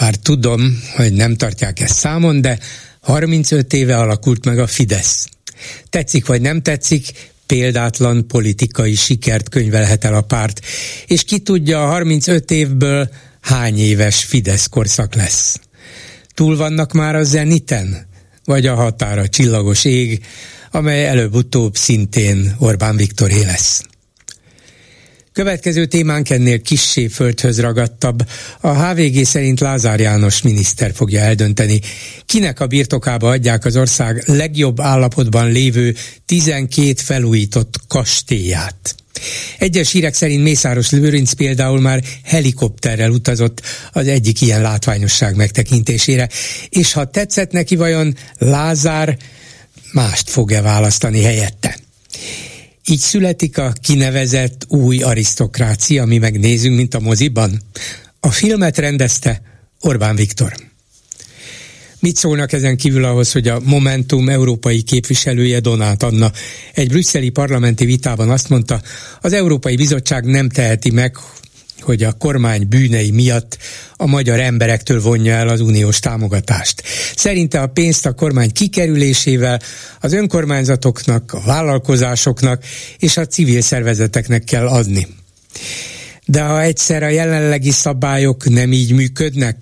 bár tudom, hogy nem tartják ezt számon, de 35 éve alakult meg a Fidesz. Tetszik vagy nem tetszik, példátlan politikai sikert könyvelhet el a párt, és ki tudja, a 35 évből hány éves Fidesz korszak lesz. Túl vannak már a zeniten? Vagy a határa csillagos ég, amely előbb-utóbb szintén Orbán Viktoré lesz. Következő témánk ennél kissé földhöz ragadtabb. A HVG szerint Lázár János miniszter fogja eldönteni, kinek a birtokába adják az ország legjobb állapotban lévő 12 felújított kastélyát. Egyes hírek szerint Mészáros Lőrinc például már helikopterrel utazott az egyik ilyen látványosság megtekintésére, és ha tetszett neki vajon Lázár mást fog-e választani helyette. Így születik a kinevezett új arisztokrácia, ami megnézünk, mint a moziban. A filmet rendezte Orbán Viktor. Mit szólnak ezen kívül ahhoz, hogy a Momentum európai képviselője Donát Anna egy brüsszeli parlamenti vitában azt mondta, az Európai Bizottság nem teheti meg, hogy a kormány bűnei miatt a magyar emberektől vonja el az uniós támogatást. Szerinte a pénzt a kormány kikerülésével az önkormányzatoknak, a vállalkozásoknak és a civil szervezeteknek kell adni. De ha egyszer a jelenlegi szabályok nem így működnek,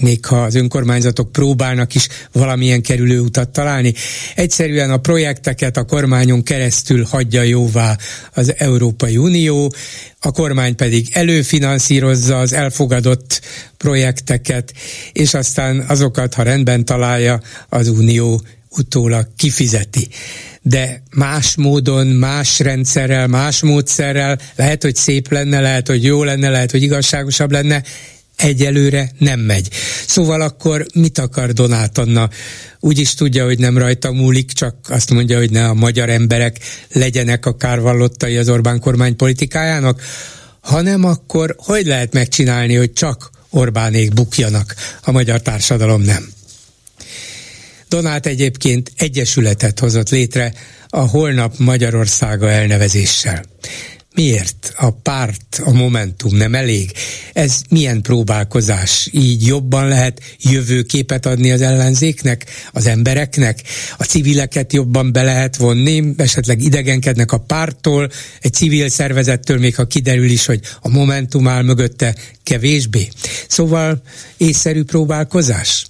még ha az önkormányzatok próbálnak is valamilyen kerülő utat találni, egyszerűen a projekteket a kormányon keresztül hagyja jóvá az Európai Unió, a kormány pedig előfinanszírozza az elfogadott projekteket, és aztán azokat, ha rendben találja, az Unió utólag kifizeti. De más módon, más rendszerrel, más módszerrel, lehet, hogy szép lenne, lehet, hogy jó lenne, lehet, hogy igazságosabb lenne, egyelőre nem megy. Szóval akkor mit akar Donát Anna? Úgy is tudja, hogy nem rajta múlik, csak azt mondja, hogy ne a magyar emberek legyenek a kárvallottai az Orbán kormány politikájának, hanem akkor hogy lehet megcsinálni, hogy csak Orbánék bukjanak, a magyar társadalom nem. Donát egyébként egyesületet hozott létre a Holnap Magyarországa elnevezéssel. Miért a párt, a Momentum nem elég? Ez milyen próbálkozás? Így jobban lehet jövőképet adni az ellenzéknek, az embereknek? A civileket jobban be lehet vonni? Esetleg idegenkednek a párttól, egy civil szervezettől, még ha kiderül is, hogy a Momentum áll mögötte kevésbé. Szóval észszerű próbálkozás?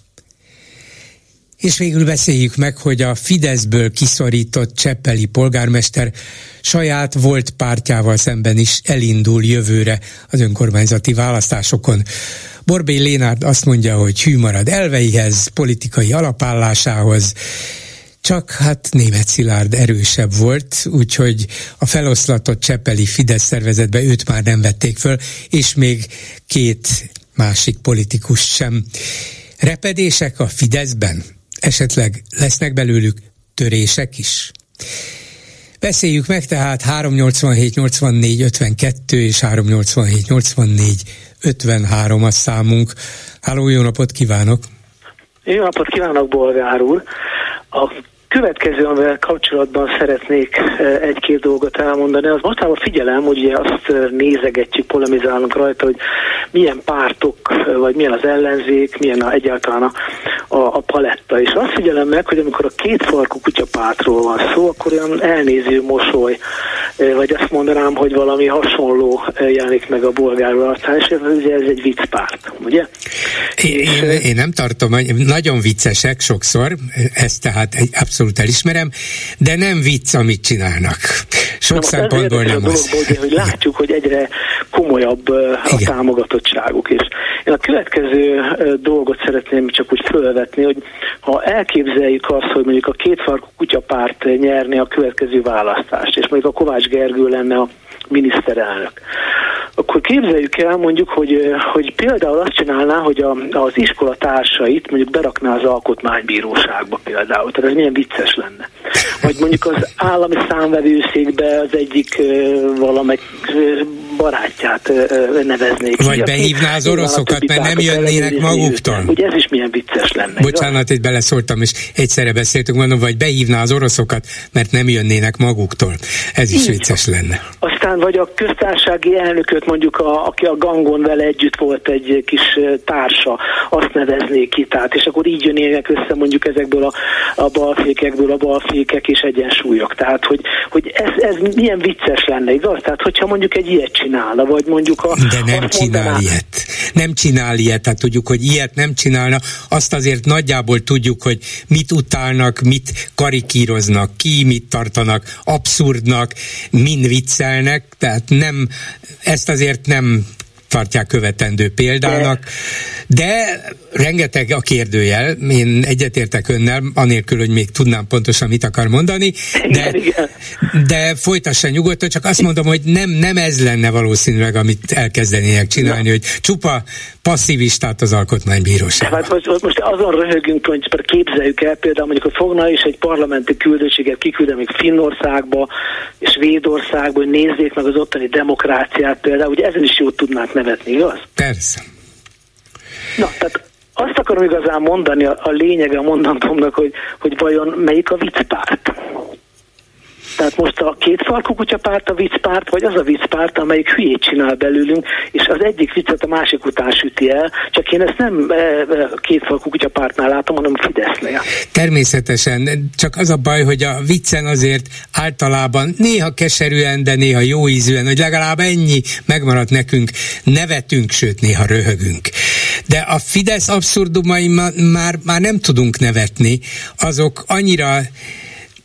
És végül beszéljük meg, hogy a Fideszből kiszorított Cseppeli polgármester saját volt pártjával szemben is elindul jövőre az önkormányzati választásokon. Borbély Lénárd azt mondja, hogy hű marad elveihez, politikai alapállásához, csak hát német Szilárd erősebb volt, úgyhogy a feloszlatott Csepeli Fidesz szervezetbe őt már nem vették föl, és még két másik politikus sem. Repedések a Fideszben? Esetleg lesznek belőlük törések is? Beszéljük meg tehát 387 84 52 és 387 84 53 a számunk. Háló, jó napot kívánok! Jó napot kívánok, Bolgár úr! A következő, amivel kapcsolatban szeretnék e, egy-két dolgot elmondani, az mostában figyelem, hogy ugye azt e, nézegetjük, polemizálunk rajta, hogy milyen pártok, e, vagy milyen az ellenzék, milyen a, egyáltalán a, a, a paletta. És azt figyelem meg, hogy amikor a két farkú kutyapártról van szó, akkor olyan elnéző mosoly, vagy azt mondanám, hogy valami hasonló jelenik meg a bolgár arcán, és ez, ugye ez egy viccpárt, ugye? Én, én, én nem tartom, nagyon viccesek sokszor, ezt tehát egy abszolút abszolút elismerem, de nem vicc, amit csinálnak. Sok Na, szempontból nem az. Dologból, hogy látjuk, hogy egyre komolyabb a Igen. támogatottságuk is. Én a következő dolgot szeretném csak úgy fölvetni, hogy ha elképzeljük azt, hogy mondjuk a kétfarkú kutyapárt nyerni a következő választást, és mondjuk a Kovács Gergő lenne a miniszterelnök, akkor képzeljük el mondjuk, hogy, hogy például azt csinálná, hogy a, az iskola társait mondjuk berakná az alkotmánybíróságba például, tehát ez milyen vicces lenne. Vagy mondjuk az állami számvevőszékbe az egyik valamelyik barátját neveznék. Vagy behívná az oroszokat, mert nem jönnének maguktól. Ugye ez is milyen vicces lenne. Bocsánat, itt beleszóltam, és egyszerre beszéltünk, mondom, vagy behívná az oroszokat, mert nem jönnének maguktól. Ez is Így. vicces lenne. Aztán vagy a köztársasági elnököt mondjuk, a, aki a gangon vele együtt volt egy kis társa, azt neveznék ki, tehát, és akkor így jönnének össze mondjuk ezekből a, a balfékekből a balfékek és egyensúlyok. Tehát, hogy, hogy ez, ez milyen vicces lenne, igaz? Tehát, hogyha mondjuk egy ilyet csinálna, vagy mondjuk a... De nem csinál mondaná, ilyet. Nem csinál ilyet, tehát tudjuk, hogy ilyet nem csinálna. Azt azért nagyjából tudjuk, hogy mit utálnak, mit karikíroznak, ki mit tartanak abszurdnak, min viccelnek, tehát nem, ezt azért nem tartják követendő példának, de rengeteg a kérdőjel, én egyetértek önnel, anélkül, hogy még tudnám pontosan, mit akar mondani, de, de folytassa nyugodtan, csak azt mondom, hogy nem, nem ez lenne valószínűleg, amit elkezdenének csinálni, hogy csupa passzivistát az alkotmánybíróság. Hát most, most azon röhögünk, hogy képzeljük el például mondjuk, hogy fogna is egy parlamenti küldöttséget kiküldeni még Finnországba és Svédországba, hogy nézzék meg az ottani demokráciát például, ugye ezen is jót tudnák nevetni, igaz? Persze. Na, tehát azt akarom igazán mondani, a, a lényege a mondatomnak, hogy, hogy vajon melyik a viccpárt. Tehát most a két farkú kutyapárt a viccpárt, vagy az a viccpárt, amelyik hülyét csinál belőlünk, és az egyik viccet a másik után süti el, csak én ezt nem e, e, két farkú kutyapártnál látom, hanem Fidesznél. Természetesen, csak az a baj, hogy a viccen azért általában néha keserűen, de néha jó ízűen, hogy legalább ennyi megmaradt nekünk, nevetünk, sőt néha röhögünk. De a Fidesz abszurdumai már, már nem tudunk nevetni, azok annyira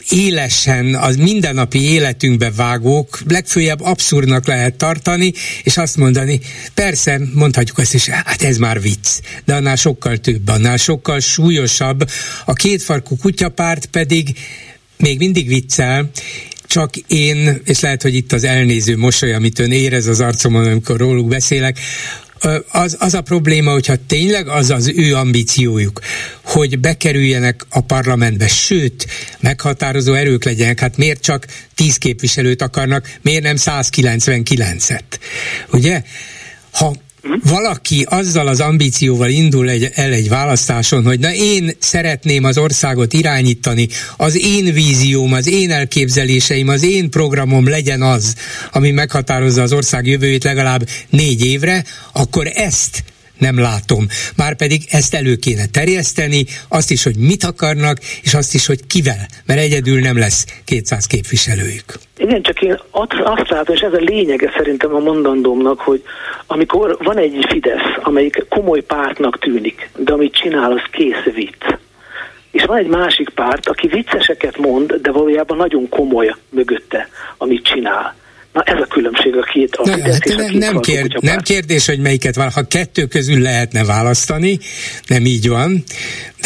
élesen, az mindennapi életünkbe vágók legfőjebb abszurdnak lehet tartani, és azt mondani, persze, mondhatjuk azt is, hát ez már vicc, de annál sokkal több, annál sokkal súlyosabb. A kétfarkú kutyapárt pedig még mindig viccel, csak én, és lehet, hogy itt az elnéző mosoly, amit ön érez az arcomon, amikor róluk beszélek, az, az a probléma, hogyha tényleg az az ő ambíciójuk, hogy bekerüljenek a parlamentbe, sőt, meghatározó erők legyenek, hát miért csak 10 képviselőt akarnak, miért nem 199-et? Ugye? Ha valaki azzal az ambícióval indul egy, el egy választáson, hogy na én szeretném az országot irányítani, az én vízióm, az én elképzeléseim, az én programom legyen az, ami meghatározza az ország jövőjét legalább négy évre, akkor ezt nem látom. Márpedig ezt elő kéne terjeszteni, azt is, hogy mit akarnak, és azt is, hogy kivel, mert egyedül nem lesz 200 képviselőjük. Igen, csak én azt látom, és ez a lényege szerintem a mondandómnak, hogy amikor van egy Fidesz, amelyik komoly pártnak tűnik, de amit csinál, az kész vicc. És van egy másik párt, aki vicceseket mond, de valójában nagyon komoly mögötte, amit csinál Na ez a különbség a két a Na, hát nem, nem, kér, nem kérdés, hogy melyiket van. Ha kettő közül lehetne választani, nem így van,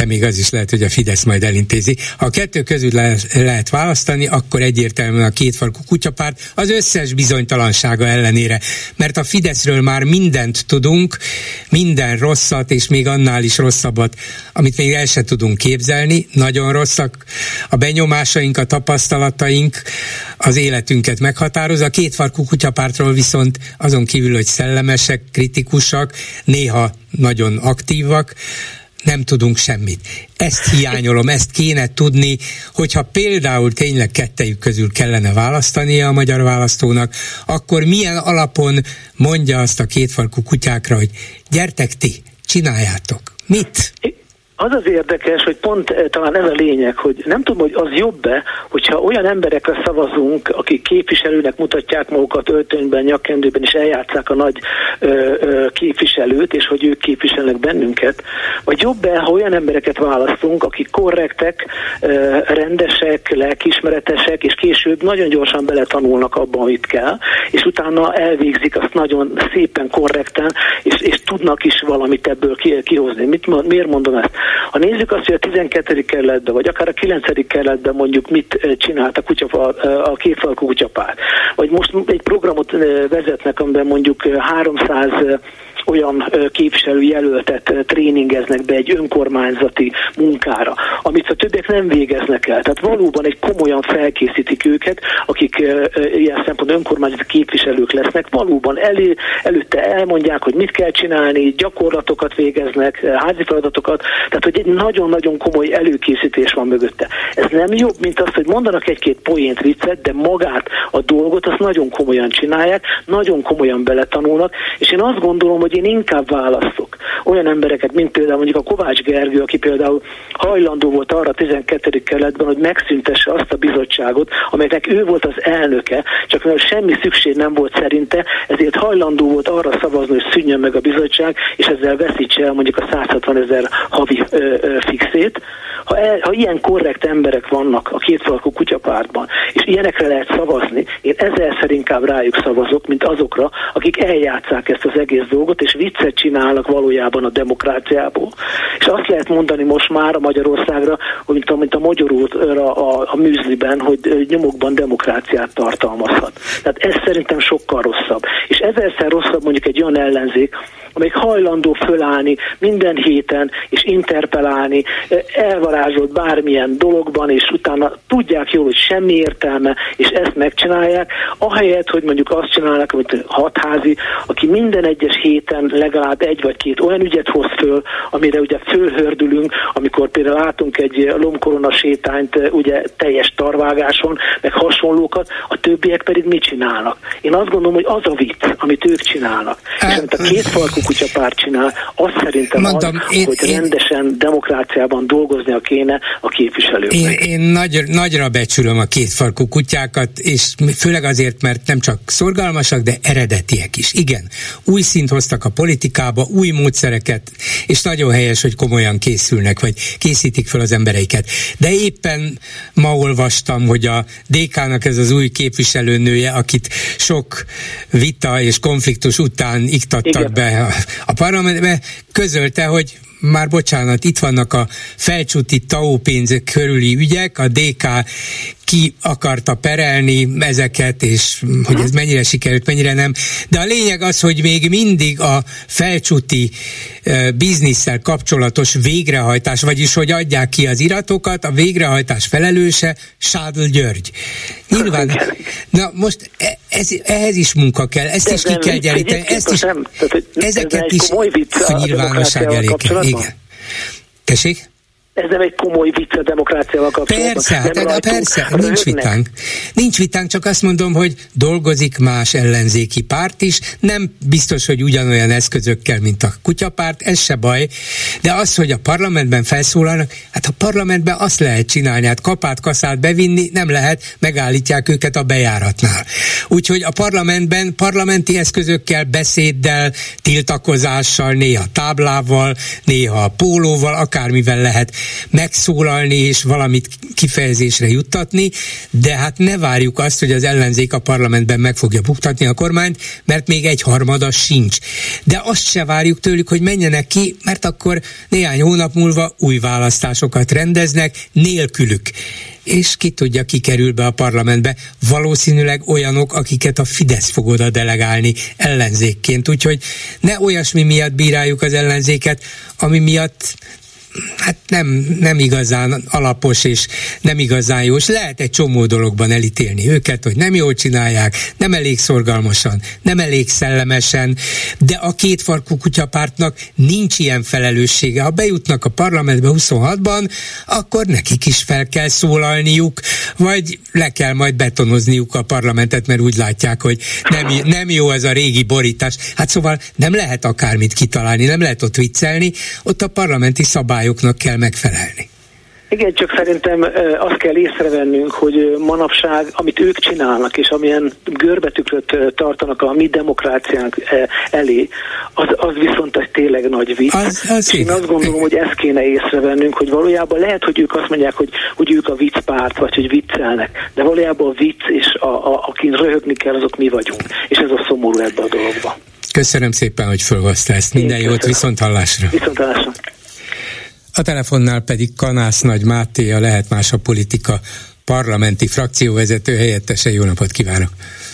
de még az is lehet, hogy a Fidesz majd elintézi. Ha a kettő közül le, lehet választani, akkor egyértelműen a kétfarkú kutyapárt az összes bizonytalansága ellenére. Mert a Fideszről már mindent tudunk, minden rosszat, és még annál is rosszabbat, amit még el se tudunk képzelni. Nagyon rosszak a benyomásaink, a tapasztalataink, az életünket meghatározza. A kétfarkú kutyapártról viszont azon kívül, hogy szellemesek, kritikusak, néha nagyon aktívak, nem tudunk semmit. Ezt hiányolom, ezt kéne tudni, hogyha például tényleg kettejük közül kellene választania a magyar választónak, akkor milyen alapon mondja azt a kétfarkú kutyákra, hogy gyertek ti, csináljátok. Mit? Az az érdekes, hogy pont eh, talán ez a lényeg, hogy nem tudom, hogy az jobb-e, hogyha olyan emberekre szavazunk, akik képviselőnek mutatják magukat öltönyben, nyakkendőben, és eljátszák a nagy ö, ö, képviselőt, és hogy ők képviselnek bennünket, vagy jobb-e, ha olyan embereket választunk, akik korrektek, ö, rendesek, lelkismeretesek, és később nagyon gyorsan beletanulnak abba, amit kell, és utána elvégzik azt nagyon szépen, korrekten, és, és tudnak is valamit ebből kihozni. Mit, miért mondom ezt? Ha nézzük azt, hogy a 12. kerületben, vagy akár a 9. kerületben mondjuk mit csinált a, kutya, a kétfalkú kutyapár, vagy most egy programot vezetnek, amiben mondjuk 300 olyan képviselő jelöltet tréningeznek be egy önkormányzati munkára, amit a többiek nem végeznek el. Tehát valóban egy komolyan felkészítik őket, akik ilyen szempontból önkormányzati képviselők lesznek, valóban elő, előtte elmondják, hogy mit kell csinálni, gyakorlatokat végeznek, házi feladatokat, tehát hogy egy nagyon-nagyon komoly előkészítés van mögötte. Ez nem jobb, mint az, hogy mondanak egy-két poént, viccet, de magát a dolgot azt nagyon komolyan csinálják, nagyon komolyan beletanulnak, és én azt gondolom, hogy én inkább választok olyan embereket, mint például mondjuk a Kovács Gergő, aki például hajlandó volt arra a 12. keletben, hogy megszüntesse azt a bizottságot, amelynek ő volt az elnöke, csak mert semmi szükség nem volt szerinte, ezért hajlandó volt arra szavazni, hogy szűnjön meg a bizottság, és ezzel veszítse el mondjuk a 160 ezer havi ö, ö, fixét. Ha, el, ha ilyen korrekt emberek vannak a kétfalkú kutyapártban, és ilyenekre lehet szavazni, én ezerszer inkább rájuk szavazok, mint azokra, akik eljátszák ezt az egész dolgot, és viccet csinálnak valójában a demokráciából. És azt lehet mondani most már a Magyarországra, hogy mint a, mint a magyaróra a, a műzliben, hogy nyomokban demokráciát tartalmazhat. Tehát ez szerintem sokkal rosszabb. És ezerszer rosszabb mondjuk egy olyan ellenzék, amelyik hajlandó fölállni minden héten és interpelálni, elvarázsolt bármilyen dologban, és utána tudják jól, hogy semmi értelme, és ezt megcsinálják, ahelyett, hogy mondjuk azt csinálnak, amit hatházi, aki minden egyes héten legalább egy vagy két olyan ügyet hoz föl, amire ugye fölhördülünk, amikor például látunk egy lomkorona sétányt ugye teljes tarvágáson, meg hasonlókat, a többiek pedig mit csinálnak? Én azt gondolom, hogy az a vicc, amit ők csinálnak, és amit a két falkú kutyapárt csinál, azt szerintem Mondom, az, én, hogy én, rendesen demokráciában dolgoznia kéne a képviselőknek. Én, én nagy, nagyra becsülöm a kétfarkú kutyákat, és főleg azért, mert nem csak szorgalmasak, de eredetiek is. Igen, új szint hoztak a politikába, új módszereket, és nagyon helyes, hogy komolyan készülnek, vagy készítik fel az embereiket. De éppen ma olvastam, hogy a DK-nak ez az új képviselőnője, akit sok vita és konfliktus után iktattak Igen. be a parlamentbe, közölte, hogy már bocsánat, itt vannak a felcsúti TAO pénzek körüli ügyek, a DK ki akarta perelni ezeket, és hogy ez mennyire sikerült, mennyire nem. De a lényeg az, hogy még mindig a felcsúti bizniszsel kapcsolatos végrehajtás, vagyis hogy adják ki az iratokat, a végrehajtás felelőse Sádl György. Nyilván, na most e, ez, ehhez is munka kell, ezt De is ki kell gyeríteni, ezt is, nem, tehát, ezeket is a nyilvánosság elé kell. Igen. Tessék? Ez nem egy komoly vicc a demokráciával kapcsolatban. Persze, hát, hát persze, nincs vitánk. Nincs vitánk, csak azt mondom, hogy dolgozik más ellenzéki párt is, nem biztos, hogy ugyanolyan eszközökkel, mint a kutyapárt, ez se baj, de az, hogy a parlamentben felszólalnak, hát a parlamentben azt lehet csinálni, hát kapát, kaszát bevinni nem lehet, megállítják őket a bejáratnál. Úgyhogy a parlamentben parlamenti eszközökkel, beszéddel, tiltakozással, néha táblával, néha pólóval, akármivel lehet megszólalni és valamit kifejezésre juttatni, de hát ne várjuk azt, hogy az ellenzék a parlamentben meg fogja buktatni a kormányt, mert még egy harmada sincs. De azt se várjuk tőlük, hogy menjenek ki, mert akkor néhány hónap múlva új választásokat rendeznek nélkülük és ki tudja, ki kerül be a parlamentbe. Valószínűleg olyanok, akiket a Fidesz fog oda delegálni ellenzékként. Úgyhogy ne olyasmi miatt bíráljuk az ellenzéket, ami miatt hát nem, nem igazán alapos és nem igazán jó, és lehet egy csomó dologban elítélni őket, hogy nem jól csinálják, nem elég szorgalmasan, nem elég szellemesen, de a kétfarkú kutyapártnak nincs ilyen felelőssége. Ha bejutnak a parlamentbe 26-ban, akkor nekik is fel kell szólalniuk, vagy le kell majd betonozniuk a parlamentet, mert úgy látják, hogy nem, nem jó ez a régi borítás. Hát szóval nem lehet akármit kitalálni, nem lehet ott viccelni, ott a parlamenti szabály szabályoknak kell megfelelni. Igen, csak szerintem azt kell észrevennünk, hogy manapság, amit ők csinálnak, és amilyen görbetükröt tartanak a mi demokráciánk elé, az, az viszont egy tényleg nagy vicc. Az, az én azt gondolom, hogy ezt kéne észrevennünk, hogy valójában lehet, hogy ők azt mondják, hogy, hogy ők a viccpárt, vagy hogy viccelnek, de valójában a vicc és a, a, akin röhögni kell, azok mi vagyunk. És ez a szomorú ebbe a dologba. Köszönöm szépen, hogy fölhozta ezt. Minden jót, viszont hallásra. Viszont hallásra. A telefonnál pedig Kanász Nagy Máté, a Lehet Más a Politika parlamenti frakcióvezető helyettese. Jó napot kívánok!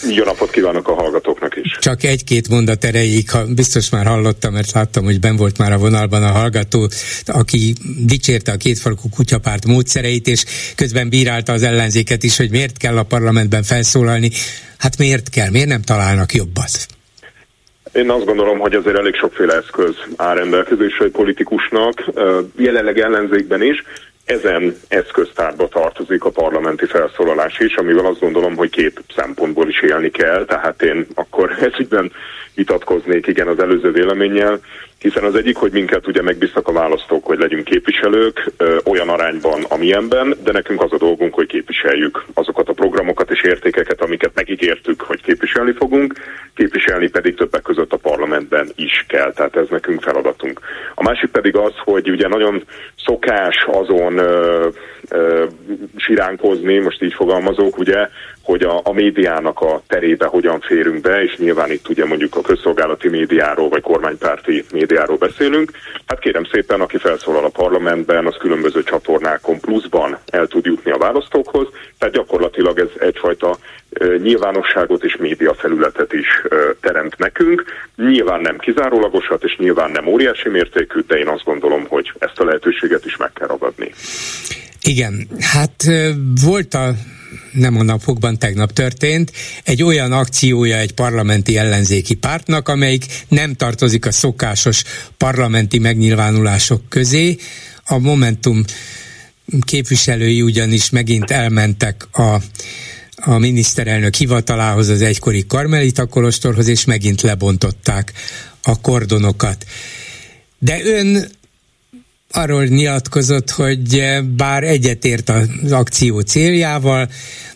Jó napot kívánok a hallgatóknak is! Csak egy-két mondat erejéig, ha biztos már hallottam, mert láttam, hogy ben volt már a vonalban a hallgató, aki dicsérte a kétfarkú kutyapárt módszereit, és közben bírálta az ellenzéket is, hogy miért kell a parlamentben felszólalni. Hát miért kell? Miért nem találnak jobbat? Én azt gondolom, hogy azért elég sokféle eszköz áll rendelkezésre egy politikusnak, jelenleg ellenzékben is, ezen eszköztárba tartozik a parlamenti felszólalás is, amivel azt gondolom, hogy két szempontból is élni kell, tehát én akkor ezügyben vitatkoznék igen az előző véleménnyel, hiszen az egyik, hogy minket ugye megbíztak a választók, hogy legyünk képviselők ö, olyan arányban, amilyenben, de nekünk az a dolgunk, hogy képviseljük azokat a programokat és értékeket, amiket megígértük, hogy képviselni fogunk, képviselni pedig többek között a parlamentben is kell, tehát ez nekünk feladatunk. A másik pedig az, hogy ugye nagyon szokás azon ö, ö, siránkozni, most így fogalmazok, ugye, hogy a, a médiának a terébe hogyan férünk be, és nyilván itt ugye mondjuk a közszolgálati médiáról, vagy kormánypárti médiáról beszélünk. Hát kérem szépen, aki felszólal a parlamentben, az különböző csatornákon pluszban el tud jutni a választókhoz, tehát gyakorlatilag ez egyfajta nyilvánosságot és média felületet is teremt nekünk. Nyilván nem kizárólagosat, és nyilván nem óriási mértékű, de én azt gondolom, hogy ezt a lehetőséget is meg kell ragadni. Igen, hát volt a nem a napokban, tegnap történt, egy olyan akciója egy parlamenti ellenzéki pártnak, amelyik nem tartozik a szokásos parlamenti megnyilvánulások közé. A Momentum képviselői ugyanis megint elmentek a a miniszterelnök hivatalához, az egykori Karmelita Kolostorhoz, és megint lebontották a kordonokat. De ön arról nyilatkozott, hogy bár egyetért az akció céljával,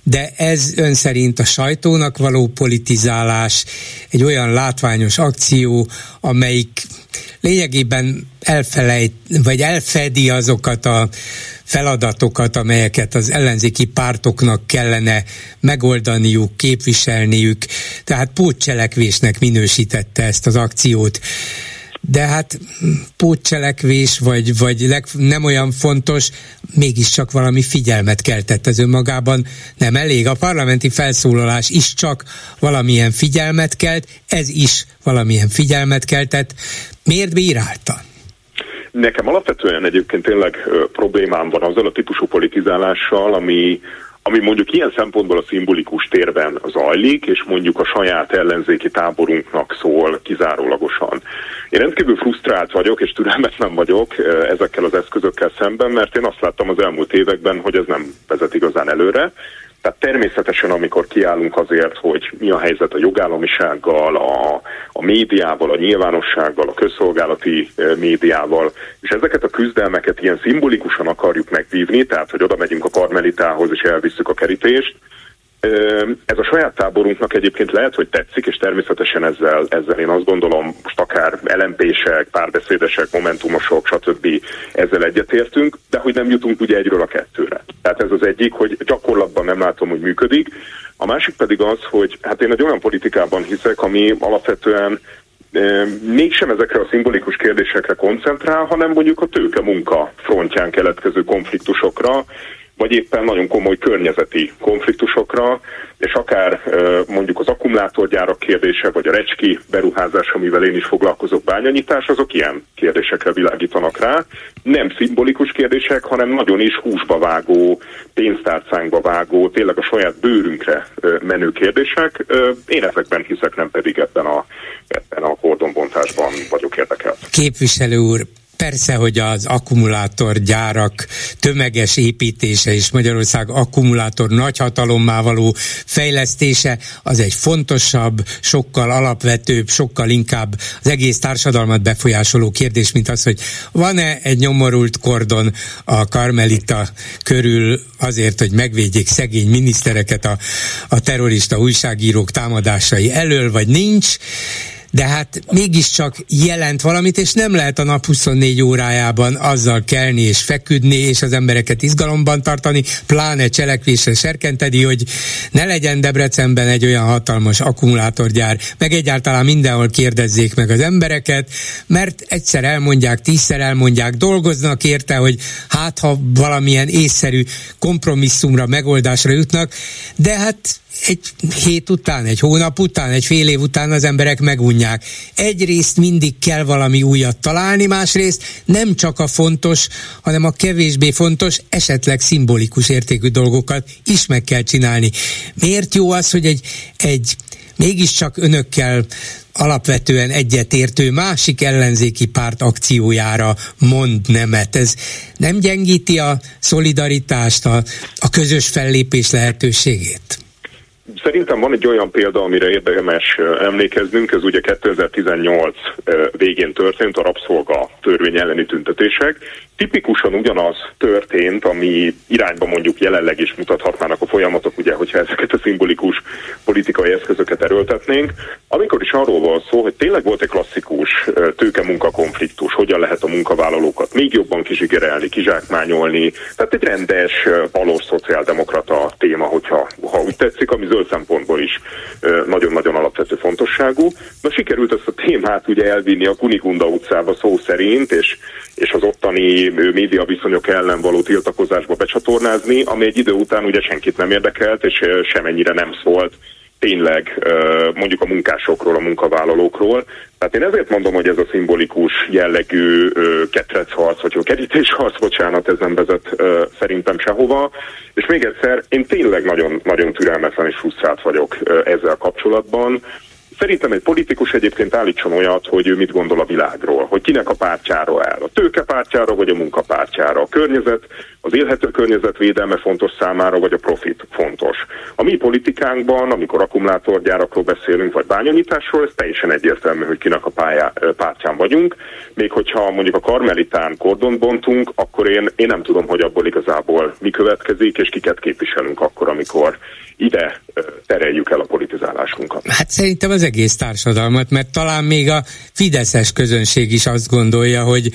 de ez ön szerint a sajtónak való politizálás, egy olyan látványos akció, amelyik lényegében elfelejt, vagy elfedi azokat a feladatokat, amelyeket az ellenzéki pártoknak kellene megoldaniuk, képviselniük, tehát pótcselekvésnek minősítette ezt az akciót de hát pótcselekvés, vagy, vagy leg, nem olyan fontos, mégiscsak valami figyelmet keltett az önmagában. Nem elég. A parlamenti felszólalás is csak valamilyen figyelmet kelt, ez is valamilyen figyelmet keltett. Miért bírálta? Nekem alapvetően egyébként tényleg problémám van azzal a típusú politizálással, ami, ami mondjuk ilyen szempontból a szimbolikus térben zajlik, és mondjuk a saját ellenzéki táborunknak szól kizárólagosan. Én rendkívül frusztrált vagyok, és türelmetlen vagyok ezekkel az eszközökkel szemben, mert én azt láttam az elmúlt években, hogy ez nem vezet igazán előre. Tehát természetesen, amikor kiállunk azért, hogy mi a helyzet a jogállamisággal, a, a médiával, a nyilvánossággal, a közszolgálati médiával, és ezeket a küzdelmeket ilyen szimbolikusan akarjuk megvívni, tehát hogy oda megyünk a karmelitához és elvisszük a kerítést, ez a saját táborunknak egyébként lehet, hogy tetszik, és természetesen ezzel, ezzel én azt gondolom, most akár LMP-sek, párbeszédesek, momentumosok, stb. ezzel egyetértünk, de hogy nem jutunk ugye egyről a kettőre. Tehát ez az egyik, hogy gyakorlatban nem látom, hogy működik. A másik pedig az, hogy hát én egy olyan politikában hiszek, ami alapvetően mégsem ezekre a szimbolikus kérdésekre koncentrál, hanem mondjuk a tőke munka frontján keletkező konfliktusokra, vagy éppen nagyon komoly környezeti konfliktusokra, és akár mondjuk az akkumulátorgyárak kérdése, vagy a recski beruházás, amivel én is foglalkozok, bányanyítás, azok ilyen kérdésekre világítanak rá. Nem szimbolikus kérdések, hanem nagyon is húsba vágó, pénztárcánkba vágó, tényleg a saját bőrünkre menő kérdések. Én ezekben hiszek, nem pedig ebben a, ebben a kordonbontásban vagyok érdekelt. Képviselő úr, Persze, hogy az akkumulátorgyárak tömeges építése és Magyarország akkumulátor nagyhatalommá való fejlesztése az egy fontosabb, sokkal alapvetőbb, sokkal inkább az egész társadalmat befolyásoló kérdés, mint az, hogy van-e egy nyomorult kordon a Karmelita körül azért, hogy megvédjék szegény minisztereket a, a terrorista újságírók támadásai elől, vagy nincs de hát mégiscsak jelent valamit, és nem lehet a nap 24 órájában azzal kelni és feküdni, és az embereket izgalomban tartani, pláne cselekvésre serkenteni, hogy ne legyen Debrecenben egy olyan hatalmas akkumulátorgyár, meg egyáltalán mindenhol kérdezzék meg az embereket, mert egyszer elmondják, tízszer elmondják, dolgoznak érte, hogy hát ha valamilyen észszerű kompromisszumra, megoldásra jutnak, de hát egy hét után, egy hónap után, egy fél év után az emberek megunják. Egyrészt mindig kell valami újat találni, másrészt nem csak a fontos, hanem a kevésbé fontos, esetleg szimbolikus értékű dolgokat is meg kell csinálni. Miért jó az, hogy egy, egy mégiscsak önökkel alapvetően egyetértő másik ellenzéki párt akciójára mond nemet. Ez nem gyengíti a szolidaritást, a, a közös fellépés lehetőségét? Szerintem van egy olyan példa, amire érdemes emlékeznünk, ez ugye 2018 végén történt, a rabszolga törvény elleni tüntetések. Tipikusan ugyanaz történt, ami irányba mondjuk jelenleg is mutathatnának a folyamatok, ugye, hogyha ezeket a szimbolikus politikai eszközöket erőltetnénk. Amikor is arról van szó, hogy tényleg volt egy klasszikus tőke-munka konfliktus, hogyan lehet a munkavállalókat még jobban kizsigerelni, kizsákmányolni, tehát egy rendes, valós szociáldemokrata téma, hogyha ha úgy tetszik, ami zöld szempontból is nagyon-nagyon alapvető fontosságú. Na sikerült ezt a témát ugye elvinni a Kunikunda utcába szó szerint, és, és az ottani média viszonyok ellen való tiltakozásba becsatornázni, ami egy idő után ugye senkit nem érdekelt, és semennyire nem szólt tényleg mondjuk a munkásokról, a munkavállalókról. Tehát én ezért mondom, hogy ez a szimbolikus jellegű ketrecharc, vagy kerítésharc, bocsánat, ez nem vezet szerintem sehova. És még egyszer, én tényleg nagyon, nagyon türelmetlen és frusztrált vagyok ezzel kapcsolatban. Szerintem egy politikus egyébként állítson olyat, hogy ő mit gondol a világról, hogy kinek a pártjára áll. A tőke pártjára vagy a munkapártjára. A környezet, az élhető környezet védelme fontos számára, vagy a profit fontos. A mi politikánkban, amikor akkumulátorgyárakról beszélünk, vagy bányanyításról, ez teljesen egyértelmű, hogy kinek a pályá, pártján vagyunk. Még hogyha mondjuk a karmelitán kordont bontunk, akkor én, én nem tudom, hogy abból igazából mi következik, és kiket képviselünk akkor, amikor ide tereljük el a politizálásunkat. Hát szerintem az egész társadalmat, mert talán még a fideszes közönség is azt gondolja, hogy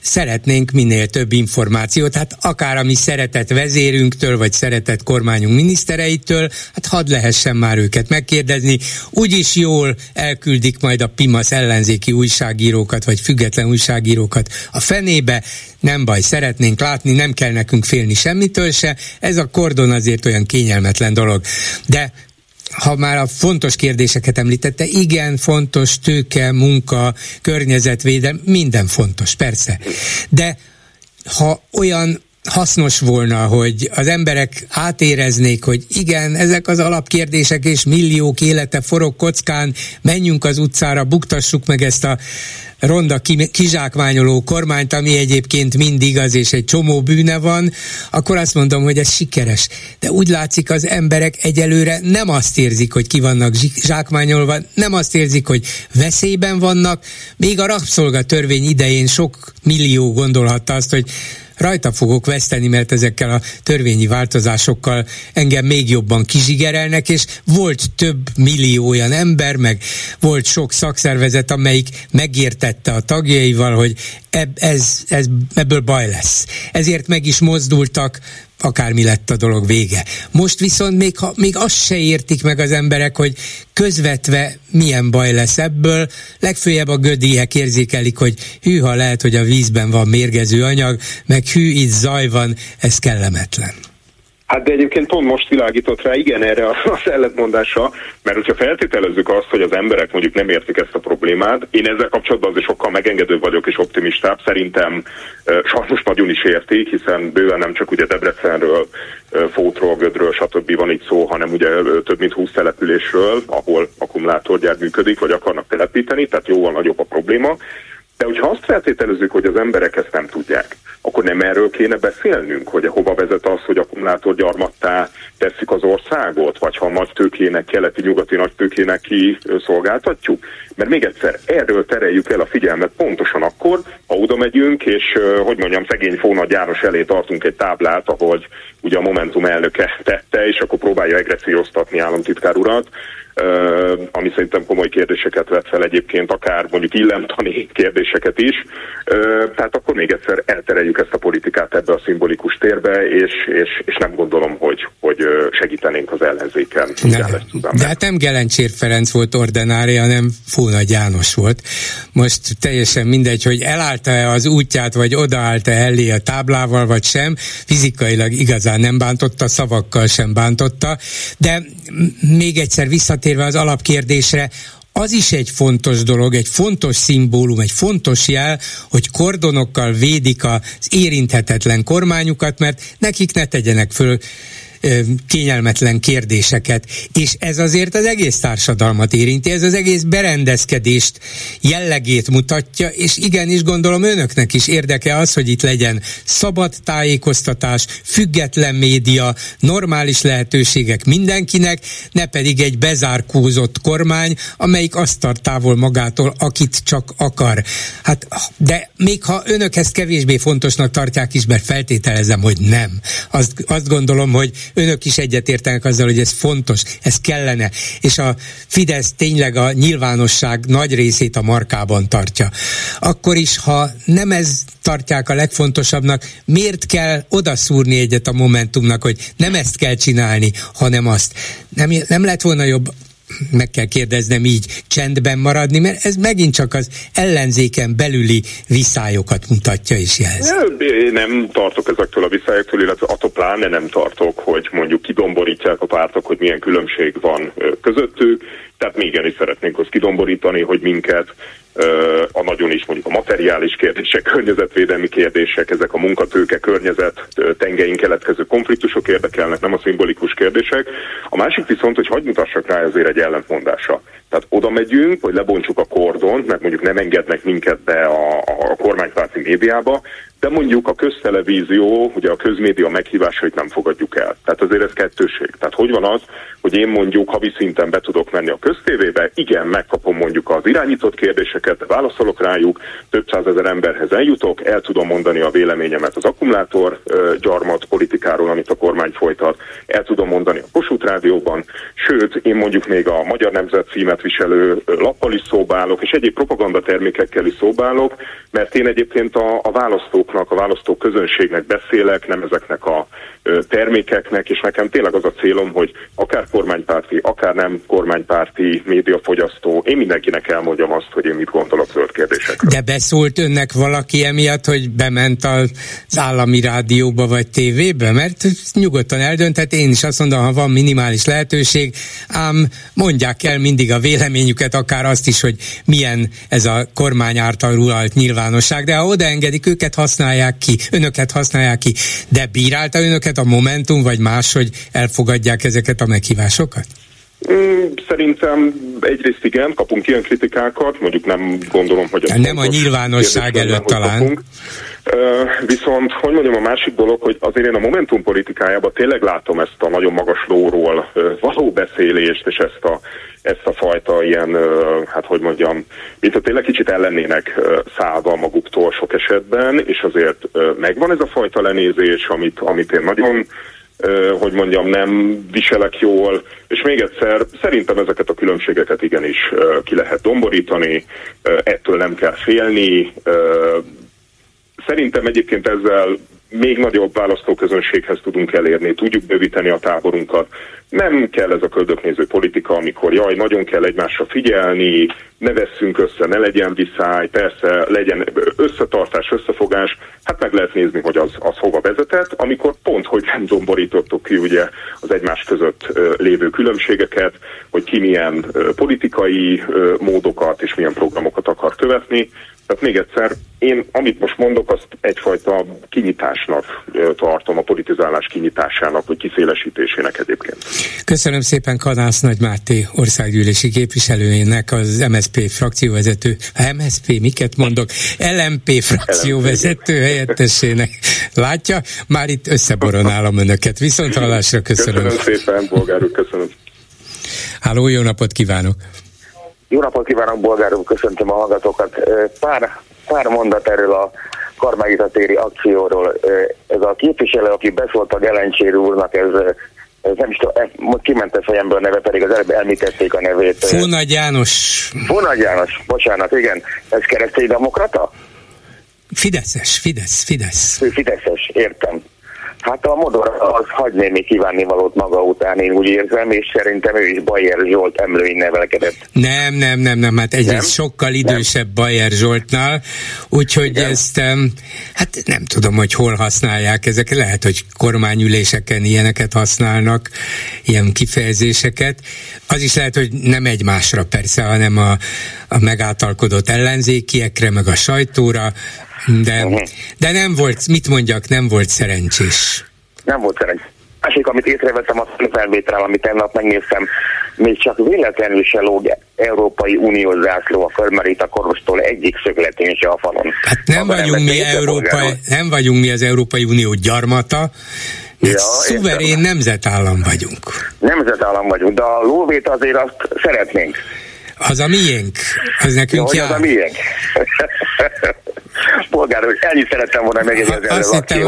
szeretnénk minél több információt, hát akár a mi szeretett vezérünktől, vagy szeretett kormányunk minisztereitől, hát hadd lehessen már őket megkérdezni, úgyis jól elküldik majd a PIMAS ellenzéki újságírókat, vagy független újságírókat a fenébe, nem baj, szeretnénk látni, nem kell nekünk félni semmitől se, ez a kordon azért olyan kényelmetlen dolog. De ha már a fontos kérdéseket említette, igen, fontos tőke, munka, környezetvédelem, minden fontos, persze. De ha olyan hasznos volna, hogy az emberek átéreznék, hogy igen, ezek az alapkérdések és milliók élete forog kockán, menjünk az utcára, buktassuk meg ezt a ronda kizsákmányoló kormányt, ami egyébként mindig az, és egy csomó bűne van, akkor azt mondom, hogy ez sikeres. De úgy látszik, az emberek egyelőre nem azt érzik, hogy ki vannak zsákmányolva, nem azt érzik, hogy veszélyben vannak. Még a rabszolga törvény idején sok millió gondolhatta azt, hogy rajta fogok veszteni, mert ezekkel a törvényi változásokkal engem még jobban kizsigerelnek, és volt több millió olyan ember, meg volt sok szakszervezet, amelyik megértette a tagjaival, hogy ez, ez, ebből baj lesz. Ezért meg is mozdultak, akármi lett a dolog vége. Most viszont még, ha, még azt se értik meg az emberek, hogy közvetve milyen baj lesz ebből, legfőjebb a gödiek érzékelik, hogy hűha lehet, hogy a vízben van mérgező anyag, meg hű, itt zaj van, ez kellemetlen. Hát de egyébként pont most világított rá igen erre az ellentmondásra, mert hogyha feltételezzük azt, hogy az emberek mondjuk nem értik ezt a problémát, én ezzel kapcsolatban azért sokkal megengedőbb vagyok és optimistább, szerintem sajnos nagyon is értik, hiszen bőven nem csak ugye Debrecenről, Fótról, Gödről, stb. van itt szó, hanem ugye több mint 20 településről, ahol akkumulátorgyár működik, vagy akarnak telepíteni, tehát jóval nagyobb a probléma. De hogyha azt feltételezzük, hogy az emberek ezt nem tudják, akkor nem erről kéne beszélnünk, hogy hova vezet az, hogy akkumulátorgyarmattá tesszük az országot, vagy ha nagy tőkének, keleti-nyugati nagy tőkének kiszolgáltatjuk. Mert még egyszer, erről tereljük el a figyelmet pontosan akkor, ha oda megyünk, és hogy mondjam, szegény fóna gyáros elé tartunk egy táblát, ahogy ugye a Momentum elnöke tette, és akkor próbálja egresszírosztatni államtitkár urat, ami szerintem komoly kérdéseket vet fel egyébként, akár mondjuk illemtani kérdéseket is. Tehát akkor még egyszer eltereljük ezt a politikát ebbe a szimbolikus térbe, és, és, és nem gondolom, hogy, hogy segítenénk az ellenzéken. Ne, de hát nem Gelencsér Ferenc volt ordinári, hanem Fónagy János volt. Most teljesen mindegy, hogy elállta-e az útját, vagy odaállta elé a táblával, vagy sem. Fizikailag igazán nem bántotta, szavakkal sem bántotta, de még egyszer visszatérve az alapkérdésre, az is egy fontos dolog, egy fontos szimbólum, egy fontos jel, hogy kordonokkal védik az érinthetetlen kormányukat, mert nekik ne tegyenek föl kényelmetlen kérdéseket. És ez azért az egész társadalmat érinti, ez az egész berendezkedést jellegét mutatja, és igenis gondolom önöknek is érdeke az, hogy itt legyen szabad tájékoztatás, független média, normális lehetőségek mindenkinek, ne pedig egy bezárkózott kormány, amelyik azt tart távol magától, akit csak akar. Hát, de még ha önök ezt kevésbé fontosnak tartják is, mert feltételezem, hogy nem. Azt, azt gondolom, hogy önök is egyetértenek azzal, hogy ez fontos, ez kellene, és a Fidesz tényleg a nyilvánosság nagy részét a markában tartja. Akkor is, ha nem ez tartják a legfontosabbnak, miért kell odaszúrni egyet a Momentumnak, hogy nem ezt kell csinálni, hanem azt. Nem, nem lett volna jobb meg kell kérdeznem így csendben maradni, mert ez megint csak az ellenzéken belüli viszályokat mutatja és jelzi. Én nem tartok ezektől a viszályoktól, illetve attól pláne nem tartok, hogy mondjuk kidomborítják a pártok, hogy milyen különbség van közöttük, tehát még igenis szeretnénk azt kidomborítani, hogy minket a nagyon is mondjuk a materiális kérdések, környezetvédelmi kérdések, ezek a munkatőke, környezet, tengeink keletkező konfliktusok érdekelnek, nem a szimbolikus kérdések. A másik viszont, hogy hagyd mutassak rá azért egy ellentmondásra. Tehát oda megyünk, hogy lebontsuk a kordon, mert mondjuk nem engednek minket be a, a kormánypárti médiába, de mondjuk a köztelevízió, ugye a közmédia meghívásait nem fogadjuk el. Tehát azért ez kettőség. Tehát hogy van az, hogy én mondjuk havi szinten be tudok menni a köztévébe, igen, megkapom mondjuk az irányított kérdéseket, válaszolok rájuk, több százezer emberhez eljutok, el tudom mondani a véleményemet az akkumulátor gyarmat politikáról, amit a kormány folytat, el tudom mondani a Kossuth Rádióban, sőt, én mondjuk még a Magyar Nemzet címet viselő lappal is szóbálok, és egyéb propagandatermékekkel is szóbálok, mert én egyébként a, a választóknak, a választó közönségnek beszélek, nem ezeknek a termékeknek, és nekem tényleg az a célom, hogy akár kormánypárti, akár nem kormánypárti médiafogyasztó, én mindenkinek elmondjam azt, hogy én mit gondolok zöld kérdésekről. De beszólt önnek valaki emiatt, hogy bement az állami rádióba vagy tévébe? Mert nyugodtan eldönthet, én is azt mondom, ha van minimális lehetőség, ám mondják el mindig a véleményüket, akár azt is, hogy milyen ez a kormány által rulalt nyilvánosság, de ha odaengedik, őket használják ki, önöket használják ki, de bírálta önöket a Momentum, vagy más, hogy elfogadják ezeket a meghívásokat? Szerintem egyrészt igen, kapunk ilyen kritikákat, mondjuk nem gondolom, hogy... Ez nem a nyilvánosság előtt talán. Kapunk. Viszont, hogy mondjam, a másik dolog, hogy azért én a Momentum politikájában tényleg látom ezt a nagyon magas lóról való beszélést, és ezt a, ezt a fajta ilyen, hát hogy mondjam, mint hogy tényleg kicsit ellennének szállva maguktól sok esetben, és azért megvan ez a fajta lenézés, amit, amit én nagyon hogy mondjam, nem viselek jól, és még egyszer, szerintem ezeket a különbségeket igenis ki lehet domborítani, ettől nem kell félni, Szerintem egyébként ezzel még nagyobb választóközönséghez tudunk elérni, tudjuk bővíteni a táborunkat. Nem kell ez a köldöknéző politika, amikor jaj, nagyon kell egymásra figyelni, ne vesszünk össze, ne legyen viszály, persze legyen összetartás, összefogás, hát meg lehet nézni, hogy az, az hova vezetett, amikor pont, hogy nem domborítottuk ki ugye az egymás között lévő különbségeket, hogy ki milyen politikai módokat és milyen programokat akar követni, tehát még egyszer, én amit most mondok, azt egyfajta kinyitásnak tartom, a politizálás kinyitásának, vagy kiszélesítésének egyébként. Köszönöm szépen Kadász Nagy Máté országgyűlési képviselőjének, az MSP frakcióvezető, MSP, miket mondok, LMP frakcióvezető helyettesének. Látja, már itt összeboronálom önöket. Viszont hallásra köszönöm. Köszönöm szépen, bolgár úr, köszönöm. Háló, jó napot kívánok! Jó napot kívánok, bolgár úr, köszöntöm a hallgatókat. Pár, pár mondat erről a kormányzatéri akcióról. Ez a képviselő, aki beszólt a Gelencsér úrnak, ez nem is tudom, most kiment a fejemből a neve, pedig az előbb említették a nevét. Fónagy János. Fónagy János, bocsánat, igen. Ez keresztény demokrata? Fideszes, Fidesz, Fidesz. Fideszes, értem. Hát a Modor az hagy némi kívánnivalót maga után, én úgy érzem, és szerintem ő is Bayer Zsolt emlőin nevelkedett. Nem, nem, nem, nem, hát egyrészt nem? sokkal idősebb nem. Bayer Zsoltnál, úgyhogy Igen. ezt, hát nem tudom, hogy hol használják ezek, lehet, hogy kormányüléseken ilyeneket használnak, ilyen kifejezéseket. Az is lehet, hogy nem egymásra persze, hanem a, a megáltalkodott ellenzékiekre, meg a sajtóra, de, uh-huh. de nem volt, mit mondjak, nem volt szerencsés. Nem volt szerencsés. Másik, amit észrevettem, a felvétel, amit tegnap megnéztem, még csak véletlenül se lóg Európai Unió zászló a a korostól egyik szögletén se a falon. Hát nem vagyunk, mi Európai, nem vagyunk mi az Európai Unió gyarmata, mi ja, szuverén értem. nemzetállam vagyunk. Nemzetállam vagyunk, de a lóvét azért azt szeretnénk. Az a miénk, az nekünk ja, jár. az a miénk. polgár, hogy ennyit szerettem volna megjegyezni azt hittem,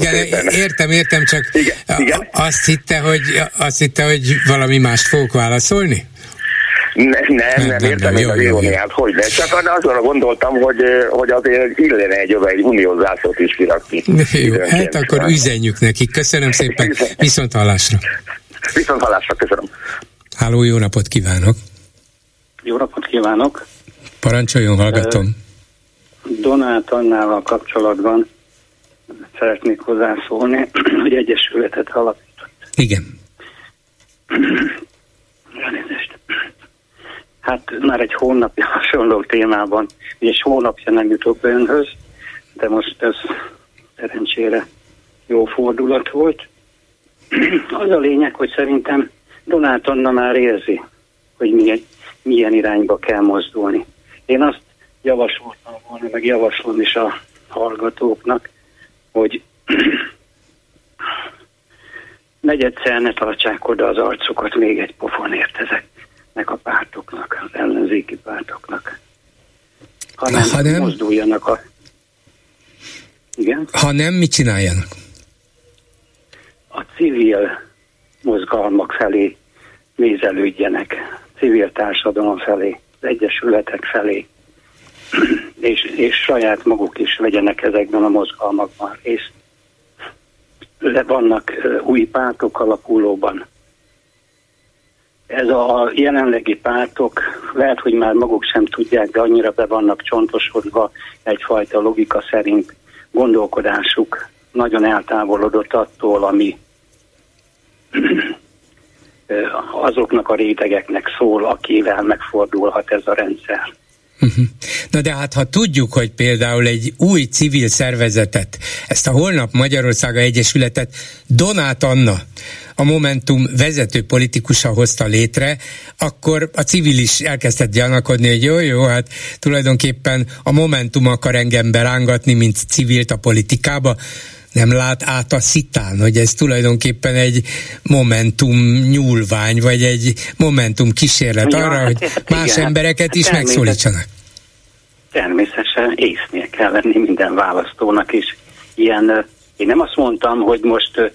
igen, Értem, értem, csak igen, igen? azt hitte, hogy azt hitte, hogy valami mást fogok válaszolni? Ne, nem, nem, nem, értem én az iróniát, hogy ne. Csak azra gondoltam, hogy, hogy azért illene egy, egy uniózászót is kirakni. Jó, hát akkor üzenjük neki. Köszönöm szépen, viszont hallásra. Viszont hallásra, köszönöm. Háló, jó napot kívánok! Jó napot kívánok! Parancsoljon, hallgatom. Donát Annával kapcsolatban szeretnék hozzászólni, hogy egyesületet alapított. Igen. Elnézést. Hát már egy hónapja hasonló témában, egy hónapja nem jutok be önhöz, de most ez szerencsére jó fordulat volt. Az a lényeg, hogy szerintem Donát Anna már érzi, hogy milyen, milyen irányba kell mozdulni. Én azt javasoltam volna, meg javaslom is a hallgatóknak, hogy negyedszer ne tartsák oda az arcukat még egy pofonért ezeknek a pártoknak, az ellenzéki pártoknak. Hanem ha nem, mozduljanak a... Igen? Ha nem, mit csináljanak? A civil mozgalmak felé nézelődjenek, civil társadalom felé, az egyesületek felé, és, és saját maguk is vegyenek ezekben a mozgalmakban részt. De vannak új pártok alakulóban. Ez a jelenlegi pártok lehet, hogy már maguk sem tudják, de annyira be vannak csontosodva egyfajta logika szerint gondolkodásuk nagyon eltávolodott attól, ami azoknak a rétegeknek szól, akivel megfordulhat ez a rendszer. Uh-huh. Na de hát ha tudjuk, hogy például egy új civil szervezetet, ezt a Holnap Magyarországa Egyesületet Donát Anna, a Momentum vezető politikusa hozta létre, akkor a civil is elkezdett gyanakodni, hogy jó, jó, hát tulajdonképpen a Momentum akar engem berángatni, mint civilt a politikába, nem lát át a szitán, hogy ez tulajdonképpen egy momentum nyúlvány, vagy egy momentum kísérlet ja, arra, hát, hogy hát más igen, embereket is megszólítsanak. Természetesen észnél kell lenni minden választónak is. Ilyen, én nem azt mondtam, hogy most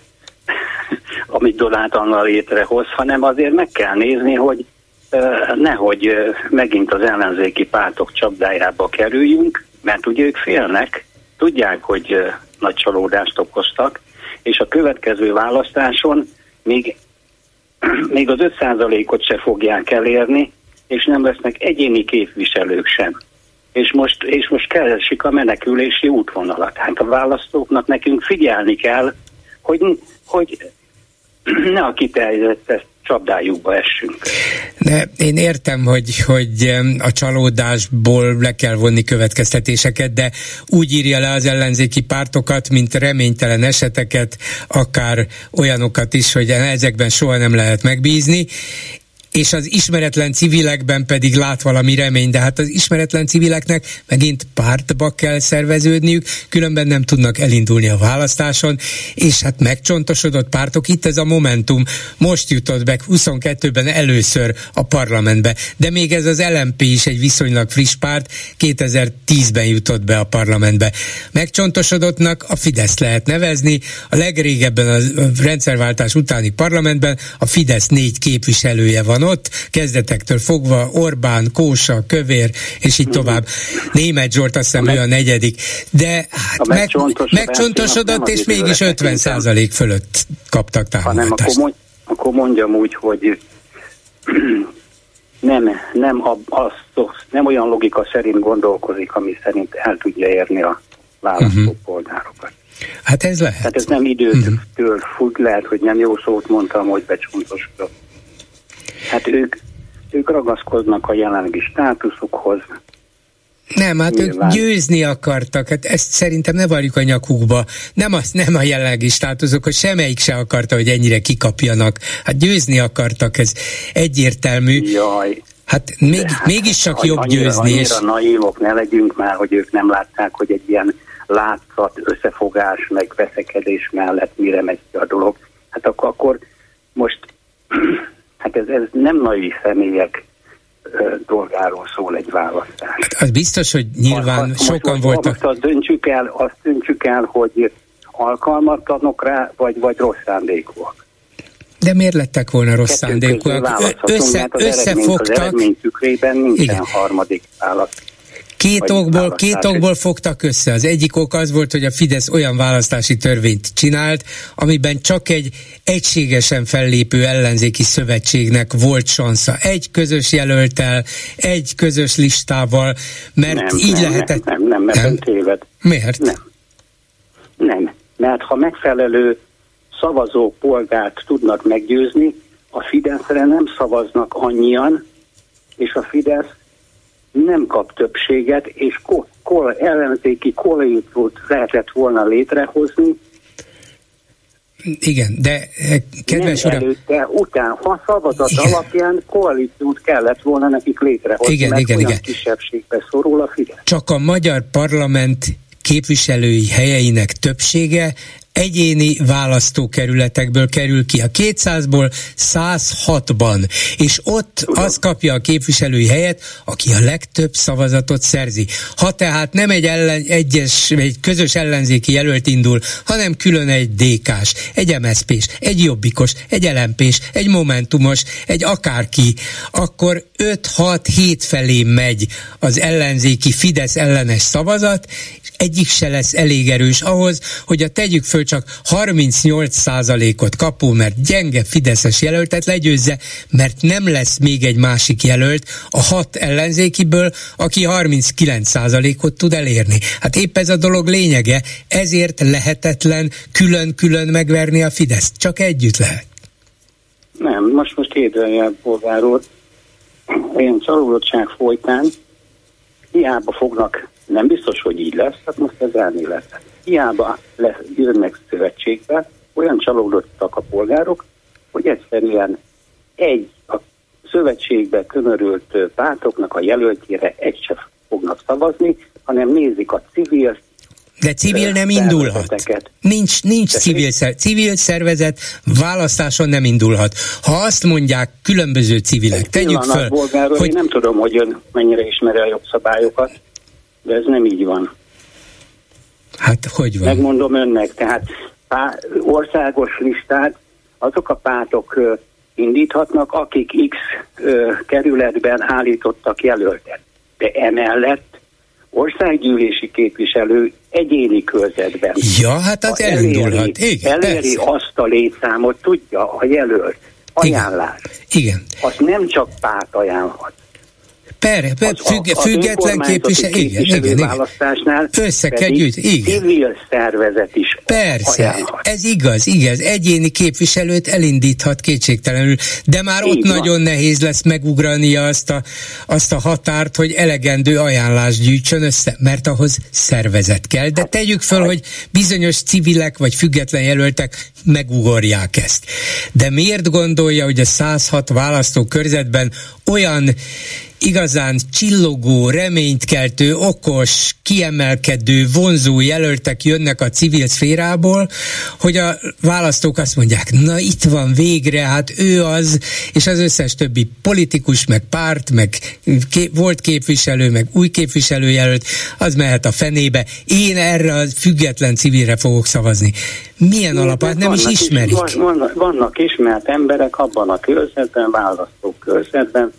amit Donát Anna létrehoz, hanem azért meg kell nézni, hogy nehogy megint az ellenzéki pártok csapdájába kerüljünk, mert ugye ők félnek, tudják, hogy nagy csalódást okoztak, és a következő választáson még, még az 5%-ot se fogják elérni, és nem lesznek egyéni képviselők sem. És most, és most keresik a menekülési útvonalat. Hát a választóknak nekünk figyelni kell, hogy, hogy ne a kiterjedett csapdájukba essünk. De én értem, hogy, hogy a csalódásból le kell vonni következtetéseket, de úgy írja le az ellenzéki pártokat, mint reménytelen eseteket, akár olyanokat is, hogy ezekben soha nem lehet megbízni, és az ismeretlen civilekben pedig lát valami remény, de hát az ismeretlen civileknek megint pártba kell szerveződniük, különben nem tudnak elindulni a választáson, és hát megcsontosodott pártok, itt ez a Momentum most jutott be 22-ben először a parlamentbe, de még ez az LMP is egy viszonylag friss párt, 2010-ben jutott be a parlamentbe. Megcsontosodottnak a Fidesz lehet nevezni, a legrégebben a rendszerváltás utáni parlamentben a Fidesz négy képviselője van ott, kezdetektől fogva Orbán, Kósa, Kövér, és így tovább. Német Zsolt azt hiszem ő a negyedik. De hát meg, megcsontosodott, és mégis 50 százalék fölött kaptak támogatást. Hanem akkor, akkor mondjam úgy, hogy nem, nem, az, nem olyan logika szerint gondolkozik, ami szerint el tudja érni a választópolgárokat. Uh-huh. Hát ez lehet. Hát ez nem időtől uh-huh. függ, lehet, hogy nem jó szót mondtam, hogy becsontosodott. Hát ők, ők ragaszkodnak a jelenlegi státuszukhoz, nem, hát Nyilván. ők győzni akartak, hát ezt szerintem ne varjuk a nyakukba. Nem, az, nem a jelenlegi státuszok, hogy semmelyik se akarta, hogy ennyire kikapjanak. Hát győzni akartak, ez egyértelmű. Jaj. Hát még, hát, mégiscsak jobb annyira, győzni. Annyira és... naívok ne legyünk már, hogy ők nem látták, hogy egy ilyen látszat, összefogás, meg veszekedés mellett mire megy ki a dolog. Hát akkor, akkor most, hát ez, ez nem naív személyek dolgáról szól egy választás. Hát az biztos, hogy nyilván ha, sokan most, voltak. Most azt döntsük el, azt döntsük el, hogy alkalmatlanok rá, vagy, vagy rossz szándékúak. De miért lettek volna rossz szándékúak? Össze, összefogtak. Az eredmény tükrében nincsen Igen. harmadik válasz. Két okból, két okból fogtak össze. Az egyik ok az volt, hogy a Fidesz olyan választási törvényt csinált, amiben csak egy egységesen fellépő ellenzéki szövetségnek volt sansza. Egy közös jelöltel, egy közös listával, mert nem, így nem, lehetett... Nem, nem, nem, nem, téved. Miért? Nem. Nem, mert ha megfelelő szavazó polgárt tudnak meggyőzni, a Fideszre nem szavaznak annyian, és a Fidesz nem kap többséget, és ko- ko- ellenzéki koalíciót lehetett volna létrehozni. Igen, de eh, kedves nem uram... előtte, után, ha szavazat igen. alapján koalíciót kellett volna nekik létrehozni, igen, mert igen, igen. kisebbségbe szorul a Fidesz. Csak a magyar parlament képviselői helyeinek többsége egyéni választókerületekből kerül ki. A 200-ból 106-ban, és ott az kapja a képviselői helyet, aki a legtöbb szavazatot szerzi. Ha tehát nem egy ellen, egyes, egy közös ellenzéki jelölt indul, hanem külön egy DK-s, egy MSZP-s, egy Jobbikos, egy lmp egy Momentumos, egy akárki, akkor 5-6-7 felé megy az ellenzéki Fidesz ellenes szavazat, egyik se lesz elég erős ahhoz, hogy a tegyük föl csak 38%-ot kapó, mert gyenge Fideszes jelöltet legyőzze, mert nem lesz még egy másik jelölt a hat ellenzékiből, aki 39%-ot tud elérni. Hát épp ez a dolog lényege, ezért lehetetlen külön-külön megverni a Fideszt. Csak együtt lehet. Nem, most most kérdőjel polgár úr, olyan csalódottság folytán hiába fognak, nem biztos, hogy így lesz, hát most ez elmélet hiába lesz, jönnek szövetségbe, olyan csalódottak a polgárok, hogy egyszerűen egy a szövetségbe kömörült pártoknak a jelöltjére egy sem fognak szavazni, hanem nézik a civil de civil nem indulhat. Nincs, nincs civil, szer- civil szervezet, választáson nem indulhat. Ha azt mondják különböző civilek, tegyük föl, hogy... Én nem tudom, hogy ön mennyire ismeri a jogszabályokat, de ez nem így van. Hát hogy van? Megmondom önnek, tehát pá, országos listát azok a pártok indíthatnak, akik X ö, kerületben állítottak jelöltet. De emellett országgyűlési képviselő egyéni körzetben. Ja, hát az elindulhat. Igen, eléri azt a létszámot, tudja a jelölt ajánlás. Igen. Azt nem csak párt ajánlhat. Per, per, az, függ, az független képviselő, igen, igen, választásnál Össze kell gyűjt, igen. civil szervezet is Persze, ajánlhat. ez igaz, igaz. Egyéni képviselőt elindíthat kétségtelenül, de már Így ott van. nagyon nehéz lesz megugrania azt a, azt a határt, hogy elegendő ajánlást gyűjtsön össze, mert ahhoz szervezet kell. De tegyük föl, hogy bizonyos civilek vagy független jelöltek megugorják ezt. De miért gondolja, hogy a 106 választókörzetben olyan igazán csillogó, reménytkeltő, okos, kiemelkedő, vonzó jelöltek jönnek a civil szférából, hogy a választók azt mondják, na itt van végre, hát ő az, és az összes többi politikus, meg párt, meg ké- volt képviselő, meg új képviselőjelölt, az mehet a fenébe. Én erre a független civilre fogok szavazni. Milyen alapát nem is ismerik? Is, vannak, vannak ismert emberek abban a körzetben, választók körzetben,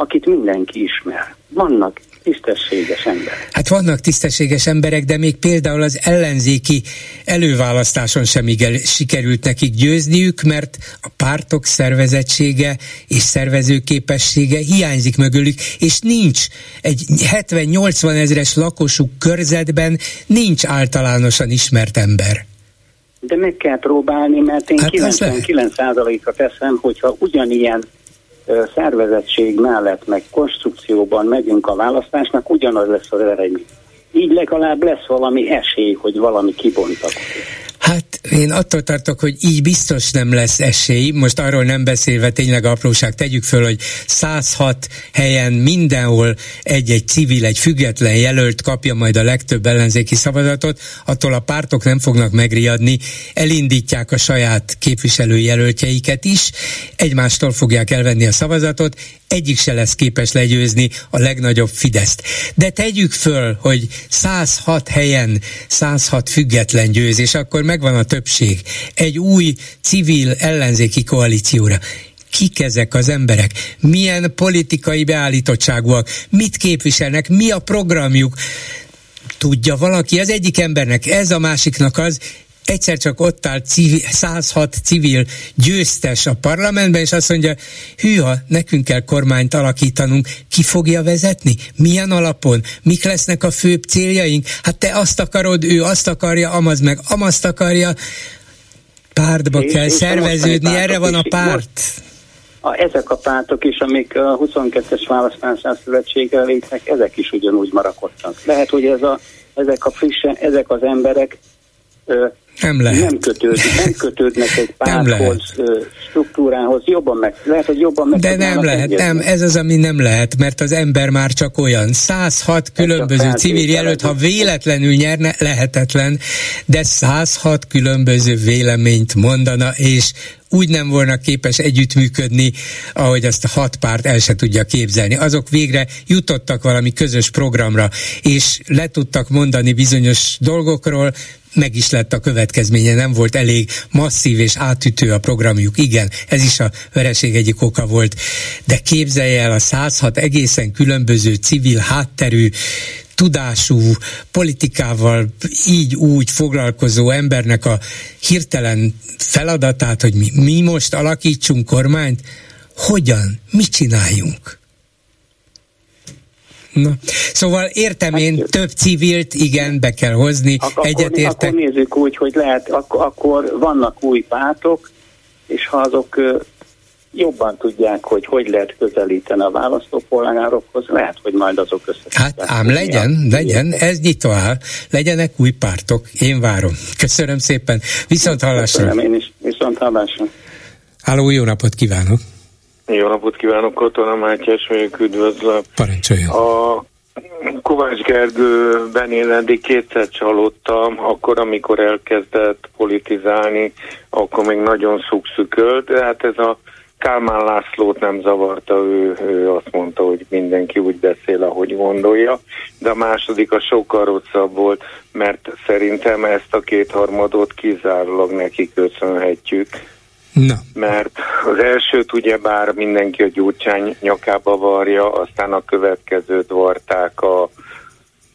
akit mindenki ismer. Vannak tisztességes emberek. Hát vannak tisztességes emberek, de még például az ellenzéki előválasztáson sem igel, sikerült nekik győzniük, mert a pártok szervezettsége és szervezőképessége hiányzik mögülük, és nincs egy 70-80 ezres lakosuk körzetben nincs általánosan ismert ember. De meg kell próbálni, mert én hát 99%-ra teszem, hogyha ugyanilyen szervezettség mellett, meg konstrukcióban megyünk a választásnak, ugyanaz lesz az eredmény. Így legalább lesz valami esély, hogy valami kibontakozik. Hát én attól tartok, hogy így biztos nem lesz esély. Most arról nem beszélve tényleg apróság, tegyük föl, hogy 106 helyen mindenhol egy-egy civil, egy független jelölt kapja majd a legtöbb ellenzéki szavazatot, attól a pártok nem fognak megriadni, elindítják a saját képviselőjelöltjeiket is, egymástól fogják elvenni a szavazatot, egyik se lesz képes legyőzni a legnagyobb Fideszt. De tegyük föl, hogy 106 helyen 106 független győz, és akkor megvan a többség. Egy új civil ellenzéki koalícióra. Kik ezek az emberek, milyen politikai beállítottságúak, mit képviselnek, mi a programjuk, tudja valaki, az egyik embernek. Ez, a másiknak az, egyszer csak ott áll civil, 106 civil győztes a parlamentben, és azt mondja, hűha, nekünk kell kormányt alakítanunk, ki fogja vezetni? Milyen alapon? Mik lesznek a főbb céljaink? Hát te azt akarod, ő azt akarja, amaz meg amazt akarja, pártba és, kell és szerveződni, erre van a párt. a, ezek a pártok is, amik a 22-es választásán szövetséggel létnek, ezek is ugyanúgy marakodtak. Lehet, hogy ez a, ezek a frissen, ezek az emberek nem lehet. Nem, kötőd, nem kötődnek egy párthoz, struktúrához, jobban meg, lehet, hogy jobban meg De nem lehet, nem, ez az, ami nem lehet, mert az ember már csak olyan. 106 különböző civil jelölt, ha véletlenül nyerne, lehetetlen, de 106 különböző véleményt mondana, és úgy nem volna képes együttműködni, ahogy azt a hat párt el se tudja képzelni. Azok végre jutottak valami közös programra, és le tudtak mondani bizonyos dolgokról, meg is lett a következménye, nem volt elég masszív és átütő a programjuk. Igen, ez is a vereség egyik oka volt. De képzelje el a 106 egészen különböző civil hátterű tudású, politikával így úgy foglalkozó embernek a hirtelen feladatát, hogy mi, mi most alakítsunk kormányt, hogyan, mit csináljunk? Na. Szóval értem én, hát, több civilt, igen, be kell hozni, ak- egyetértek. Akkor nézzük úgy, hogy lehet, ak- akkor vannak új pártok, és ha azok jobban tudják, hogy hogy lehet közelíteni a választópolgárokhoz, lehet, hogy majd azok össze. Hát ám legyen, a... legyen, ez nyitva áll, legyenek új pártok, én várom. Köszönöm szépen, viszont hallásra. Köszönöm én is, viszont hallásra. Háló, jó napot kívánok! Jó napot kívánok, Katona Mátyás vagyok, üdvözlöm. Parancsoljon. A Kovács Gergő Benéledi kétszer csalódtam, akkor, amikor elkezdett politizálni, akkor még nagyon szukszükölt, de hát ez a Kálmán Lászlót nem zavarta, ő, ő azt mondta, hogy mindenki úgy beszél, ahogy gondolja, de a második a sokkal rosszabb volt, mert szerintem ezt a kétharmadot kizárólag neki köszönhetjük, Na. Mert az elsőt ugye bár mindenki a gyurcsány nyakába varja, aztán a következőt varták a,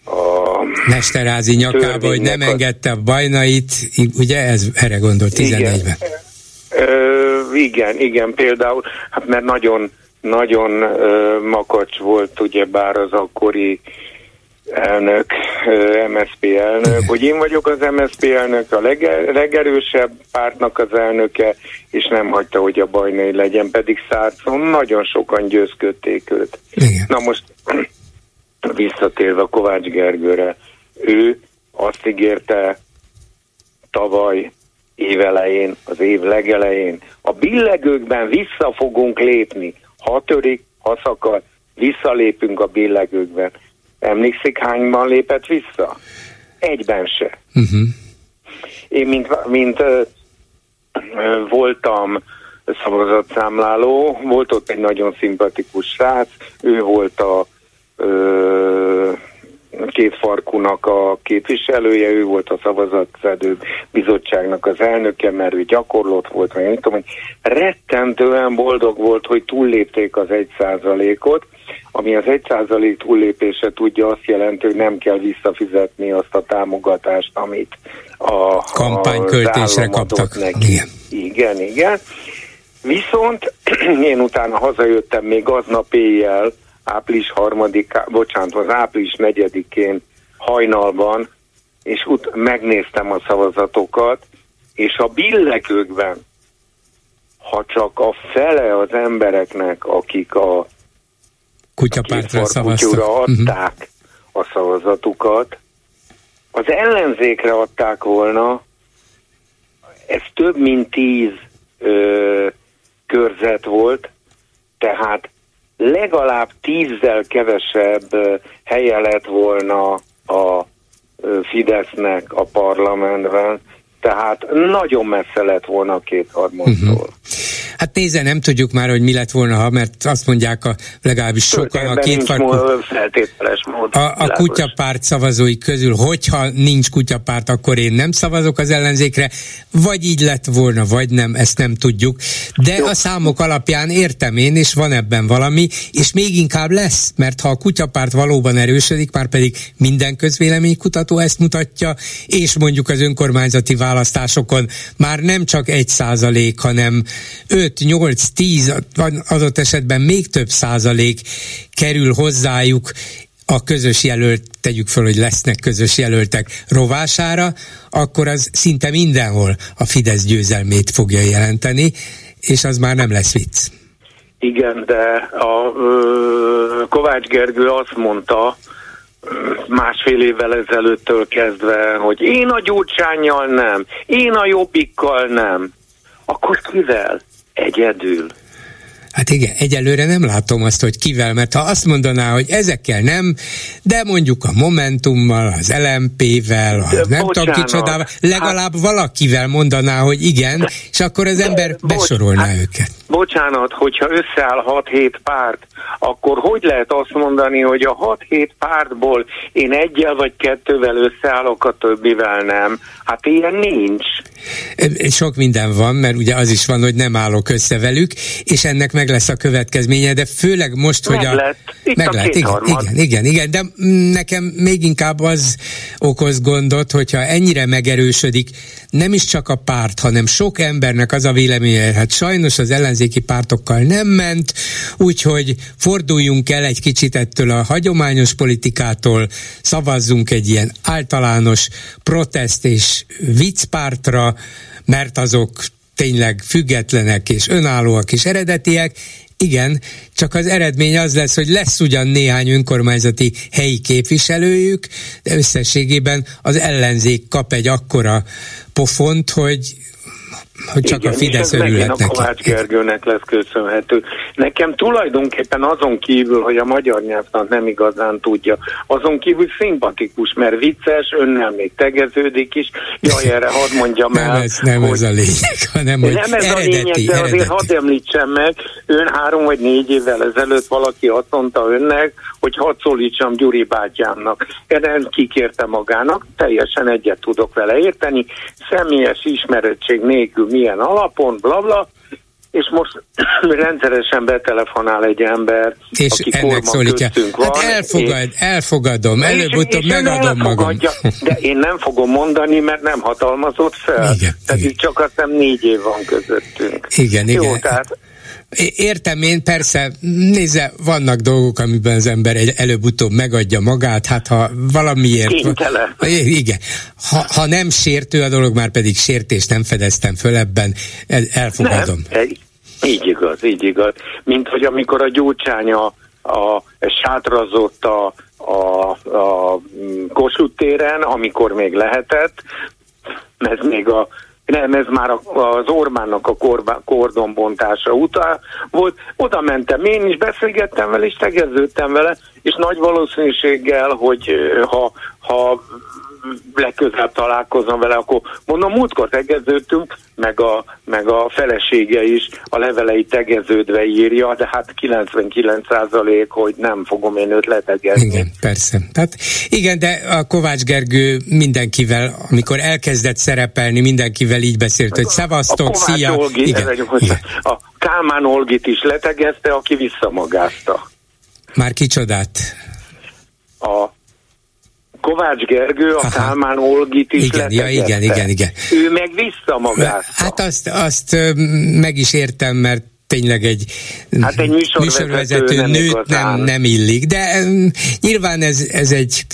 a Mesterázi nyakába, hogy nem engedte a bajnait, ugye ez erre gondol 14-ben? Igen. Ö, igen, igen, például, hát mert nagyon nagyon ö, makacs volt ugyebár az akkori elnök, MSZP elnök, hogy én vagyok az MSZP elnök, a lege, legerősebb pártnak az elnöke, és nem hagyta, hogy a bajnai legyen, pedig Szárcon nagyon sokan győzködték őt. Igen. Na most visszatérve Kovács Gergőre, ő azt ígérte tavaly évelején, az év legelején, a billegőkben vissza fogunk lépni. Ha törik, ha szakad, visszalépünk a billegőkben. Emlékszik, hányban lépett vissza? Egyben se. Uh-huh. Én, mint, mint ö, ö, voltam szavazatszámláló, volt ott egy nagyon szimpatikus srác, ő volt a ö, két farkunak a képviselője, ő volt a szavazatszedő bizottságnak az elnöke, mert ő gyakorlott volt, vagy nem tudom, hogy rettentően boldog volt, hogy túllépték az egy százalékot, ami az egy százalék túllépése tudja azt jelenti, hogy nem kell visszafizetni azt a támogatást, amit a kampányköltésre kaptak. Neki. Igen. igen, igen. Viszont én utána hazajöttem még aznap éjjel, április harmadik, bocsánat, az április negyedikén hajnalban, és ut- megnéztem a szavazatokat, és a billegőkben, ha csak a fele az embereknek, akik a kutyapártra szavaztak, mhm. adták uh-huh. a szavazatukat, az ellenzékre adták volna, ez több mint tíz ö, körzet volt, tehát legalább tízzel kevesebb helye lett volna a Fidesznek a parlamentben, tehát nagyon messze lett volna a kétharmadtól. Uh-huh. Hát nézze, nem tudjuk már, hogy mi lett volna, ha, mert azt mondják a legalábbis sokan a két farkú, a, a kutyapárt szavazói közül, hogyha nincs kutyapárt, akkor én nem szavazok az ellenzékre, vagy így lett volna, vagy nem, ezt nem tudjuk. De Jó. a számok alapján értem én, és van ebben valami, és még inkább lesz, mert ha a kutyapárt valóban erősödik, már pedig minden közvéleménykutató ezt mutatja, és mondjuk az önkormányzati választásokon már nem csak egy százalék, hanem 5-8-10, adott esetben még több százalék kerül hozzájuk a közös jelölt, tegyük fel, hogy lesznek közös jelöltek rovására, akkor az szinte mindenhol a Fidesz győzelmét fogja jelenteni, és az már nem lesz vicc. Igen, de a ö, Kovács Gergő azt mondta, másfél évvel ezelőttől kezdve, hogy én a gyurcsányjal nem, én a jobbikkal nem. Akkor kivel? Egyedül. Hát igen, egyelőre nem látom azt, hogy kivel, mert ha azt mondaná, hogy ezekkel nem, de mondjuk a Momentummal, az LMP-vel, a de nem tudom kicsodával, legalább hát, valakivel mondaná, hogy igen, és akkor az ember de, besorolná bocs, hát, őket. Bocsánat, hogyha összeáll 6-7 párt, akkor hogy lehet azt mondani, hogy a 6-7 pártból én egyel vagy kettővel összeállok, a többivel nem? Hát ilyen nincs. Sok minden van, mert ugye az is van, hogy nem állok össze velük, és ennek meg lesz a következménye, de főleg most, meg hogy a... Lett. Itt meg a lett, igen, igen, igen, igen, de nekem még inkább az okoz gondot, hogyha ennyire megerősödik, nem is csak a párt, hanem sok embernek az a véleménye, hát sajnos az ellenzéki pártokkal nem ment, úgyhogy forduljunk el egy kicsit ettől a hagyományos politikától, szavazzunk egy ilyen általános protest és viccpártra, mert azok tényleg függetlenek és önállóak és eredetiek, igen, csak az eredmény az lesz, hogy lesz ugyan néhány önkormányzati helyi képviselőjük, de összességében az ellenzék kap egy akkora pofont, hogy hogy csak Igen, a Fidesz örülhet neki. a Kovács Gergőnek lesz köszönhető. Nekem tulajdonképpen azon kívül, hogy a magyar nyelvtant nem igazán tudja, azon kívül szimpatikus, mert vicces, önnel még tegeződik is. Jaj, erre hadd mondjam el. Nem ez, nem hogy... ez a lényeg, hanem hogy Nem ez eredeti, a lényeg, de eredeti. azért hadd említsem meg, ön három vagy négy évvel ezelőtt valaki azt mondta önnek, hogy hadd szólítsam Gyuri bátyámnak. Erre kikérte magának, teljesen egyet tudok vele érteni, személyes ismerettség nélkül milyen alapon, blabla, bla, és most rendszeresen betelefonál egy ember, és aki ennek szólítja. Van, hát elfogad, és, elfogadom, előbb-utóbb megadom magam. De én nem fogom mondani, mert nem hatalmazott fel. Igen, Tehát igen. csak azt nem négy év van közöttünk. Igen, igen. Jó, tehát Értem én, persze, nézze, vannak dolgok, amiben az ember előbb-utóbb megadja magát, hát ha valamiért... Kénytelen. Igen. Ha, ha nem sértő a dolog, már pedig sértés nem fedeztem föl ebben, elfogadom. Nem, így igaz, így igaz. Mint hogy amikor a gyógycsánya a, sátrazott a, a, a Kossuth téren, amikor még lehetett, ez még a nem, ez már az Orbánnak a korba, kordonbontása után volt. Oda mentem én is, beszélgettem vele, és tegeződtem vele, és nagy valószínűséggel, hogy ha, ha legközelebb találkozom vele, akkor mondom, múltkor tegeződtünk, meg a, meg a felesége is a levelei tegeződve írja, de hát 99% hogy nem fogom én őt letegezni. Igen, persze. Tehát igen, de a Kovács Gergő mindenkivel, amikor elkezdett szerepelni, mindenkivel így beszélt, hogy szevasztok, szia. Olgi, igen, egy, igen. A Kálmán Olgit is letegezte, aki visszamagázta. Már kicsodát? A Kovács Gergő a Aha. Kálmán Olgit is igen, ja, igen, igen, igen. Ő meg visszamagázta. Hát azt, azt meg is értem, mert tényleg egy, hát egy műsorvezető, műsorvezető nőt nem, nem illik, de nyilván ez, ez egy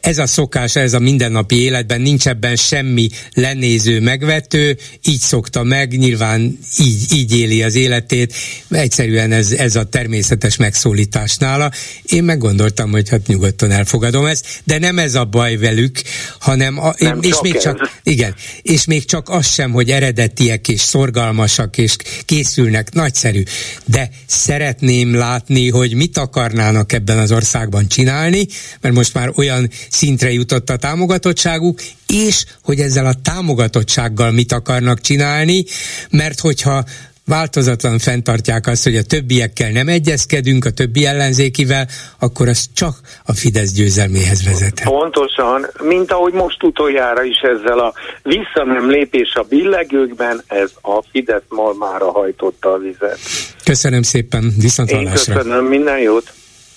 ez a szokás, ez a mindennapi életben, nincs ebben semmi lenéző, megvető, így szokta meg, nyilván így, így éli az életét, egyszerűen ez, ez a természetes megszólítás nála. Én meggondoltam, hogy hát nyugodtan elfogadom ezt, de nem ez a baj velük, hanem a, nem és még ez. csak, igen, és még csak az sem, hogy eredetiek és szorgalmasak és készülnek, nagyszerű, de szeretném látni, hogy mit akarnának ebben az országban csinálni, mert most már olyan szintre jutott a támogatottságuk, és hogy ezzel a támogatottsággal mit akarnak csinálni, mert hogyha változatlan fenntartják azt, hogy a többiekkel nem egyezkedünk, a többi ellenzékivel, akkor az csak a Fidesz győzelméhez vezet. Pontosan, mint ahogy most utoljára is ezzel a vissza nem lépés a billegőkben, ez a Fidesz malmára hajtotta a vizet. Köszönöm szépen, viszont Én köszönöm, minden jót!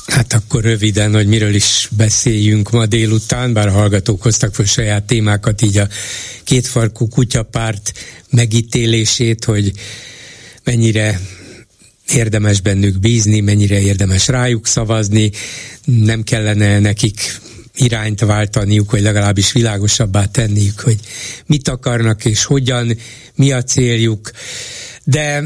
Hát akkor röviden, hogy miről is beszéljünk ma délután, bár a hallgatók hoztak fel saját témákat, így a kétfarkú kutyapárt megítélését, hogy mennyire érdemes bennük bízni, mennyire érdemes rájuk szavazni, nem kellene nekik irányt váltaniuk, vagy legalábbis világosabbá tenniük, hogy mit akarnak és hogyan, mi a céljuk. De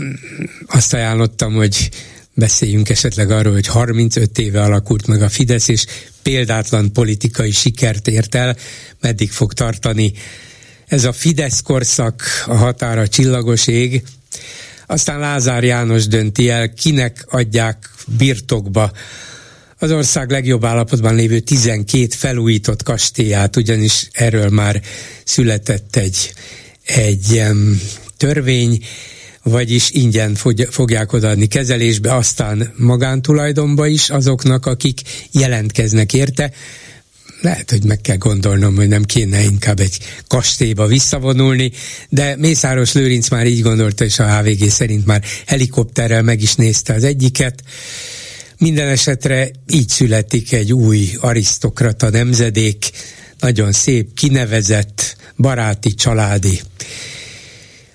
azt ajánlottam, hogy beszéljünk esetleg arról, hogy 35 éve alakult meg a Fidesz, és példátlan politikai sikert ért el, meddig fog tartani? Ez a Fidesz korszak, a határa csillagos ég, aztán Lázár János dönti el, kinek adják birtokba. Az ország legjobb állapotban lévő 12 felújított kastélyát, ugyanis erről már született egy, egy um, törvény, vagyis ingyen fogják odaadni kezelésbe, aztán magántulajdonba is azoknak, akik jelentkeznek érte. Lehet, hogy meg kell gondolnom, hogy nem kéne inkább egy kastélyba visszavonulni, de Mészáros Lőrinc már így gondolta, és a HVG szerint már helikopterrel meg is nézte az egyiket. Minden esetre így születik egy új arisztokrata nemzedék, nagyon szép, kinevezett, baráti, családi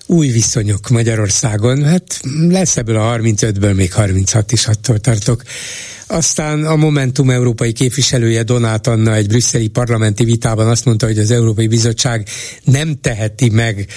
új viszonyok Magyarországon. Hát lesz ebből a 35-ből még 36 is, attól tartok. Aztán a Momentum európai képviselője Donát Anna egy brüsszeli parlamenti vitában azt mondta, hogy az Európai Bizottság nem teheti meg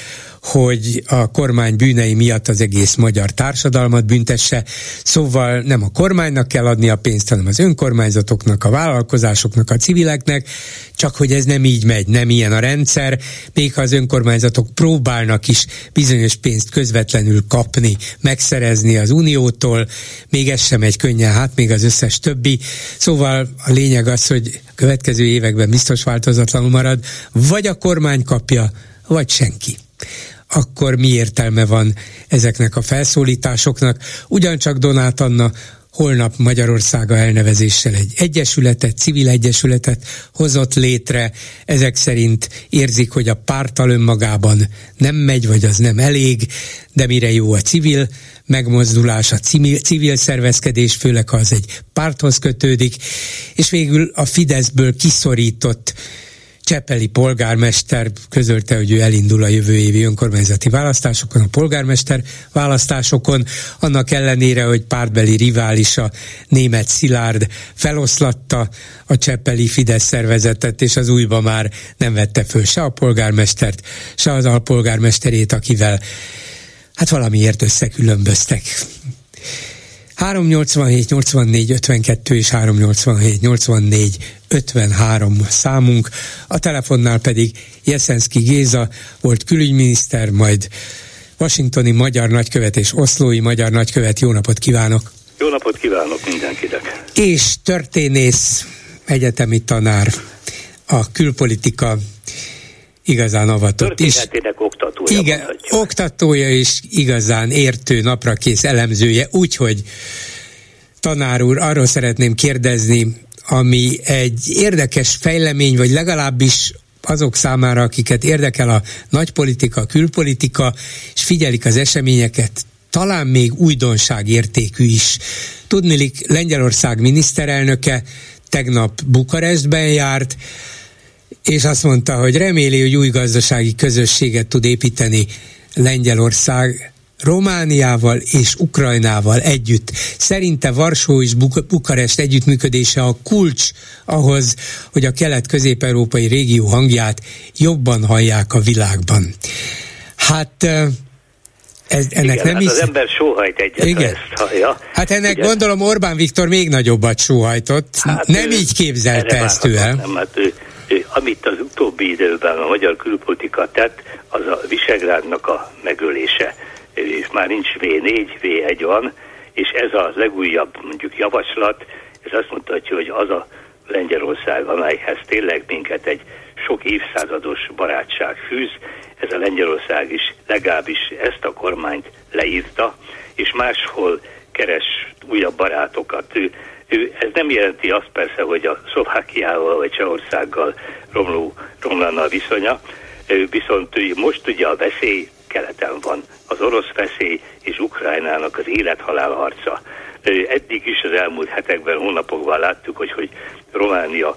hogy a kormány bűnei miatt az egész magyar társadalmat büntesse, szóval nem a kormánynak kell adni a pénzt, hanem az önkormányzatoknak, a vállalkozásoknak, a civileknek, csak hogy ez nem így megy, nem ilyen a rendszer, még ha az önkormányzatok próbálnak is bizonyos pénzt közvetlenül kapni, megszerezni az uniótól, még ez sem egy könnyen, hát még az összes többi. Szóval a lényeg az, hogy következő években biztos változatlanul marad, vagy a kormány kapja, vagy senki akkor mi értelme van ezeknek a felszólításoknak. Ugyancsak Donát Anna holnap Magyarországa elnevezéssel egy egyesületet, civil egyesületet hozott létre. Ezek szerint érzik, hogy a pártal önmagában nem megy, vagy az nem elég, de mire jó a civil megmozdulás, a civil, civil szervezkedés, főleg ha az egy párthoz kötődik, és végül a Fideszből kiszorított Csepeli polgármester közölte, hogy ő elindul a jövő évi önkormányzati választásokon, a polgármester választásokon, annak ellenére, hogy pártbeli rivális a német Szilárd feloszlatta a Csepeli Fidesz szervezetet, és az újba már nem vette föl se a polgármestert, se az alpolgármesterét, akivel hát valamiért összekülönböztek. 387 84 52 és 387 84 53 számunk, a telefonnál pedig Jeszenszki Géza volt külügyminiszter, majd washingtoni magyar nagykövet és oszlói magyar nagykövet. Jó napot kívánok! Jó napot kívánok mindenkinek! És történész, egyetemi tanár, a külpolitika igazán avatott is. oktatója. Igen, mondhatjuk. oktatója is igazán értő, naprakész elemzője, úgyhogy tanár úr, arról szeretném kérdezni, ami egy érdekes fejlemény, vagy legalábbis azok számára, akiket érdekel a nagypolitika, a külpolitika, és figyelik az eseményeket, talán még újdonság értékű is. Tudnilik, Lengyelország miniszterelnöke tegnap Bukarestben járt, és azt mondta, hogy reméli, hogy új gazdasági közösséget tud építeni Lengyelország Romániával és Ukrajnával együtt. Szerinte Varsó és Buk- Bukarest együttműködése a kulcs ahhoz, hogy a kelet-közép-európai régió hangját jobban hallják a világban. Hát ez, ennek Igen, nem hát is... az ember sóhajt egyet, Igen. ezt hallja. Hát ennek Igen. gondolom Orbán Viktor még nagyobbat sóhajtott. Hát nem ő így képzelte ezt ő el. várhatott, Nem, hát ő, amit az utóbbi időben a magyar külpolitika tett, az a Visegrádnak a megölése. És már nincs V4, V1 van, és ez a legújabb mondjuk javaslat, ez azt mutatja, hogy az a Lengyelország, amelyhez tényleg minket egy sok évszázados barátság fűz, ez a Lengyelország is legalábbis ezt a kormányt leírta, és máshol keres újabb barátokat. Ő, ő, ez nem jelenti azt persze, hogy a Szlovákiával vagy Csehországgal romló, romlana a viszonya, viszont most ugye a veszély keleten van. Az orosz veszély és Ukrajnának az élethalál harca. Eddig is az elmúlt hetekben, hónapokban láttuk, hogy, hogy Románia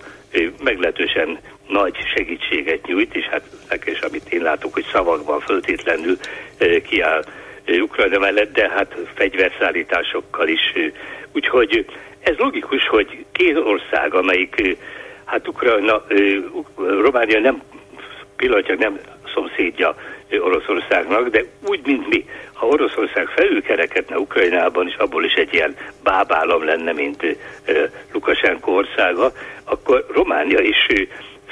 meglehetősen nagy segítséget nyújt, és hát is, amit én látok, hogy szavakban föltétlenül kiáll Ukrajna mellett, de hát fegyverszállításokkal is. Úgyhogy ez logikus, hogy két ország, amelyik hát Ukrajna, Románia nem pillanatnyilag nem szomszédja Oroszországnak, de úgy, mint mi. Ha Oroszország felülkerekedne Ukrajnában, és abból is egy ilyen bábállam lenne, mint Lukasenko országa, akkor Románia is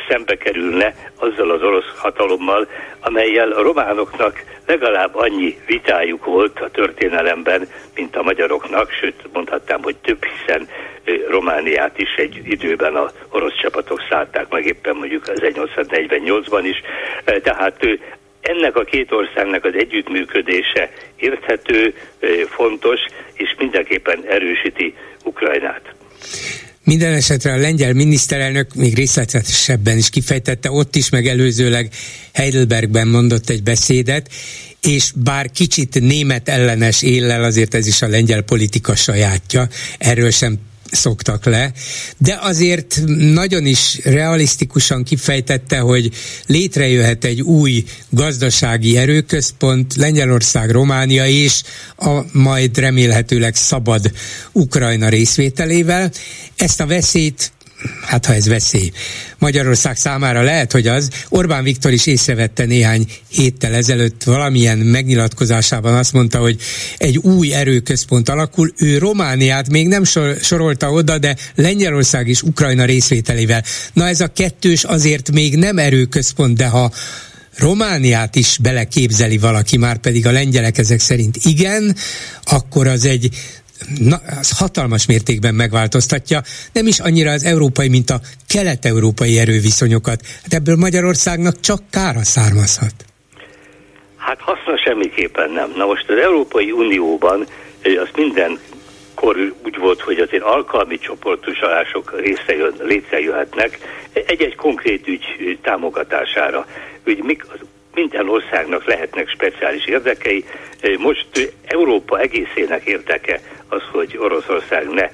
szembe kerülne azzal az orosz hatalommal, amelyel a románoknak legalább annyi vitájuk volt a történelemben, mint a magyaroknak, sőt mondhatnám, hogy több, hiszen Romániát is egy időben az orosz csapatok szállták meg éppen mondjuk az 1848-ban is, tehát ennek a két országnak az együttműködése érthető, fontos, és mindenképpen erősíti Ukrajnát. Minden esetre a lengyel miniszterelnök még részletesebben is kifejtette, ott is meg előzőleg Heidelbergben mondott egy beszédet, és bár kicsit német ellenes éllel, azért ez is a lengyel politika sajátja, erről sem szoktak le, de azért nagyon is realisztikusan kifejtette, hogy létrejöhet egy új gazdasági erőközpont, Lengyelország, Románia és a majd remélhetőleg szabad Ukrajna részvételével. Ezt a veszélyt hát ha ez veszély. Magyarország számára lehet, hogy az. Orbán Viktor is észrevette néhány héttel ezelőtt valamilyen megnyilatkozásában azt mondta, hogy egy új erőközpont alakul. Ő Romániát még nem sor, sorolta oda, de Lengyelország és Ukrajna részvételével. Na ez a kettős azért még nem erőközpont, de ha Romániát is beleképzeli valaki, már pedig a lengyelek ezek szerint igen, akkor az egy na, az hatalmas mértékben megváltoztatja, nem is annyira az európai, mint a kelet-európai erőviszonyokat. Hát ebből Magyarországnak csak kára származhat. Hát haszna semmiképpen nem. Na most az Európai Unióban az minden kor úgy volt, hogy azért alkalmi csoportosulások részejön, létrejöhetnek egy-egy konkrét ügy támogatására. Úgy mik, az minden országnak lehetnek speciális érdekei. Most Európa egészének érdeke az, hogy Oroszország ne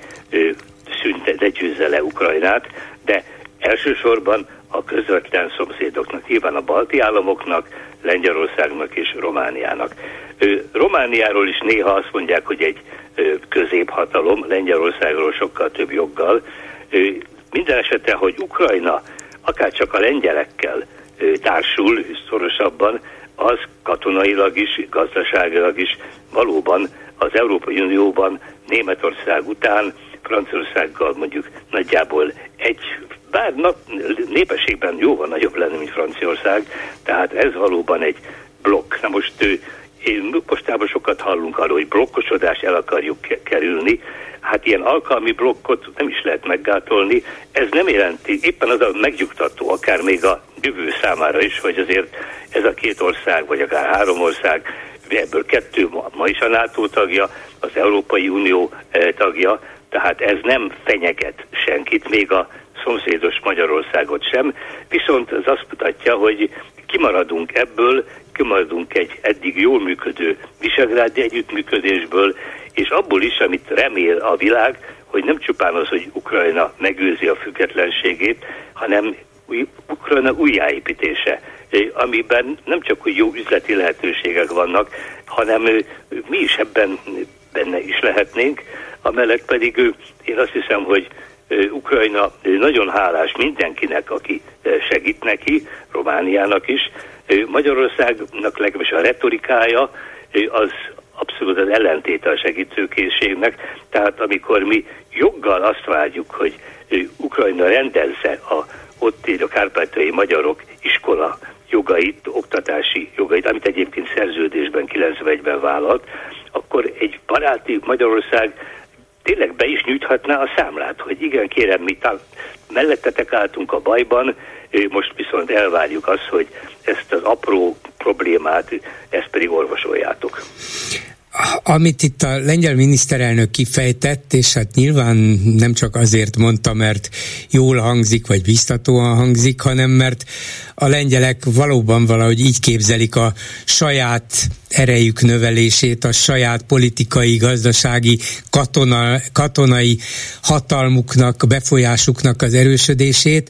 szünte, ne győzze le Ukrajnát, de elsősorban a közvetlen szomszédoknak, nyilván a balti államoknak, Lengyelországnak és Romániának. Romániáról is néha azt mondják, hogy egy középhatalom, Lengyelországról sokkal több joggal. Minden esetre, hogy Ukrajna akár csak a lengyelekkel társul szorosabban, az katonailag is, gazdaságilag is valóban az Európai Unióban Németország után Franciaországgal mondjuk nagyjából egy, bár nap, népességben jóval nagyobb lenne, mint Franciaország, tehát ez valóban egy blokk. Na most én mostában sokat hallunk arról, hogy blokkosodást el akarjuk kerülni, hát ilyen alkalmi blokkot nem is lehet meggátolni. Ez nem jelenti, éppen az a megnyugtató, akár még a jövő számára is, hogy azért ez a két ország, vagy akár három ország, ebből kettő ma, ma is a NATO tagja, az Európai Unió eh, tagja, tehát ez nem fenyeget senkit, még a szomszédos Magyarországot sem, viszont az azt mutatja, hogy kimaradunk ebből, kimaradunk egy eddig jól működő visegrádi együttműködésből, és abból is, amit remél a világ, hogy nem csupán az, hogy Ukrajna megőrzi a függetlenségét, hanem Ukrajna újjáépítése, amiben nem csak hogy jó üzleti lehetőségek vannak, hanem mi is ebben benne is lehetnénk, amellett pedig én azt hiszem, hogy Ukrajna nagyon hálás mindenkinek, aki segít neki, Romániának is. Magyarországnak legalábbis a retorikája az abszolút az ellentéte a segítőkészségnek. Tehát amikor mi joggal azt vágyjuk, hogy Ukrajna rendezze a ott élő kárpátai magyarok iskola jogait, oktatási jogait, amit egyébként szerződésben 91-ben vállalt, akkor egy baráti Magyarország tényleg be is nyújthatná a számlát, hogy igen, kérem, mi tá- mellettetek álltunk a bajban, most viszont elvárjuk azt, hogy ezt az apró problémát, ezt pedig orvosoljátok amit itt a lengyel miniszterelnök kifejtett, és hát nyilván nem csak azért mondta, mert jól hangzik, vagy biztatóan hangzik, hanem mert a lengyelek valóban valahogy így képzelik a saját erejük növelését, a saját politikai, gazdasági, katona, katonai hatalmuknak, befolyásuknak az erősödését,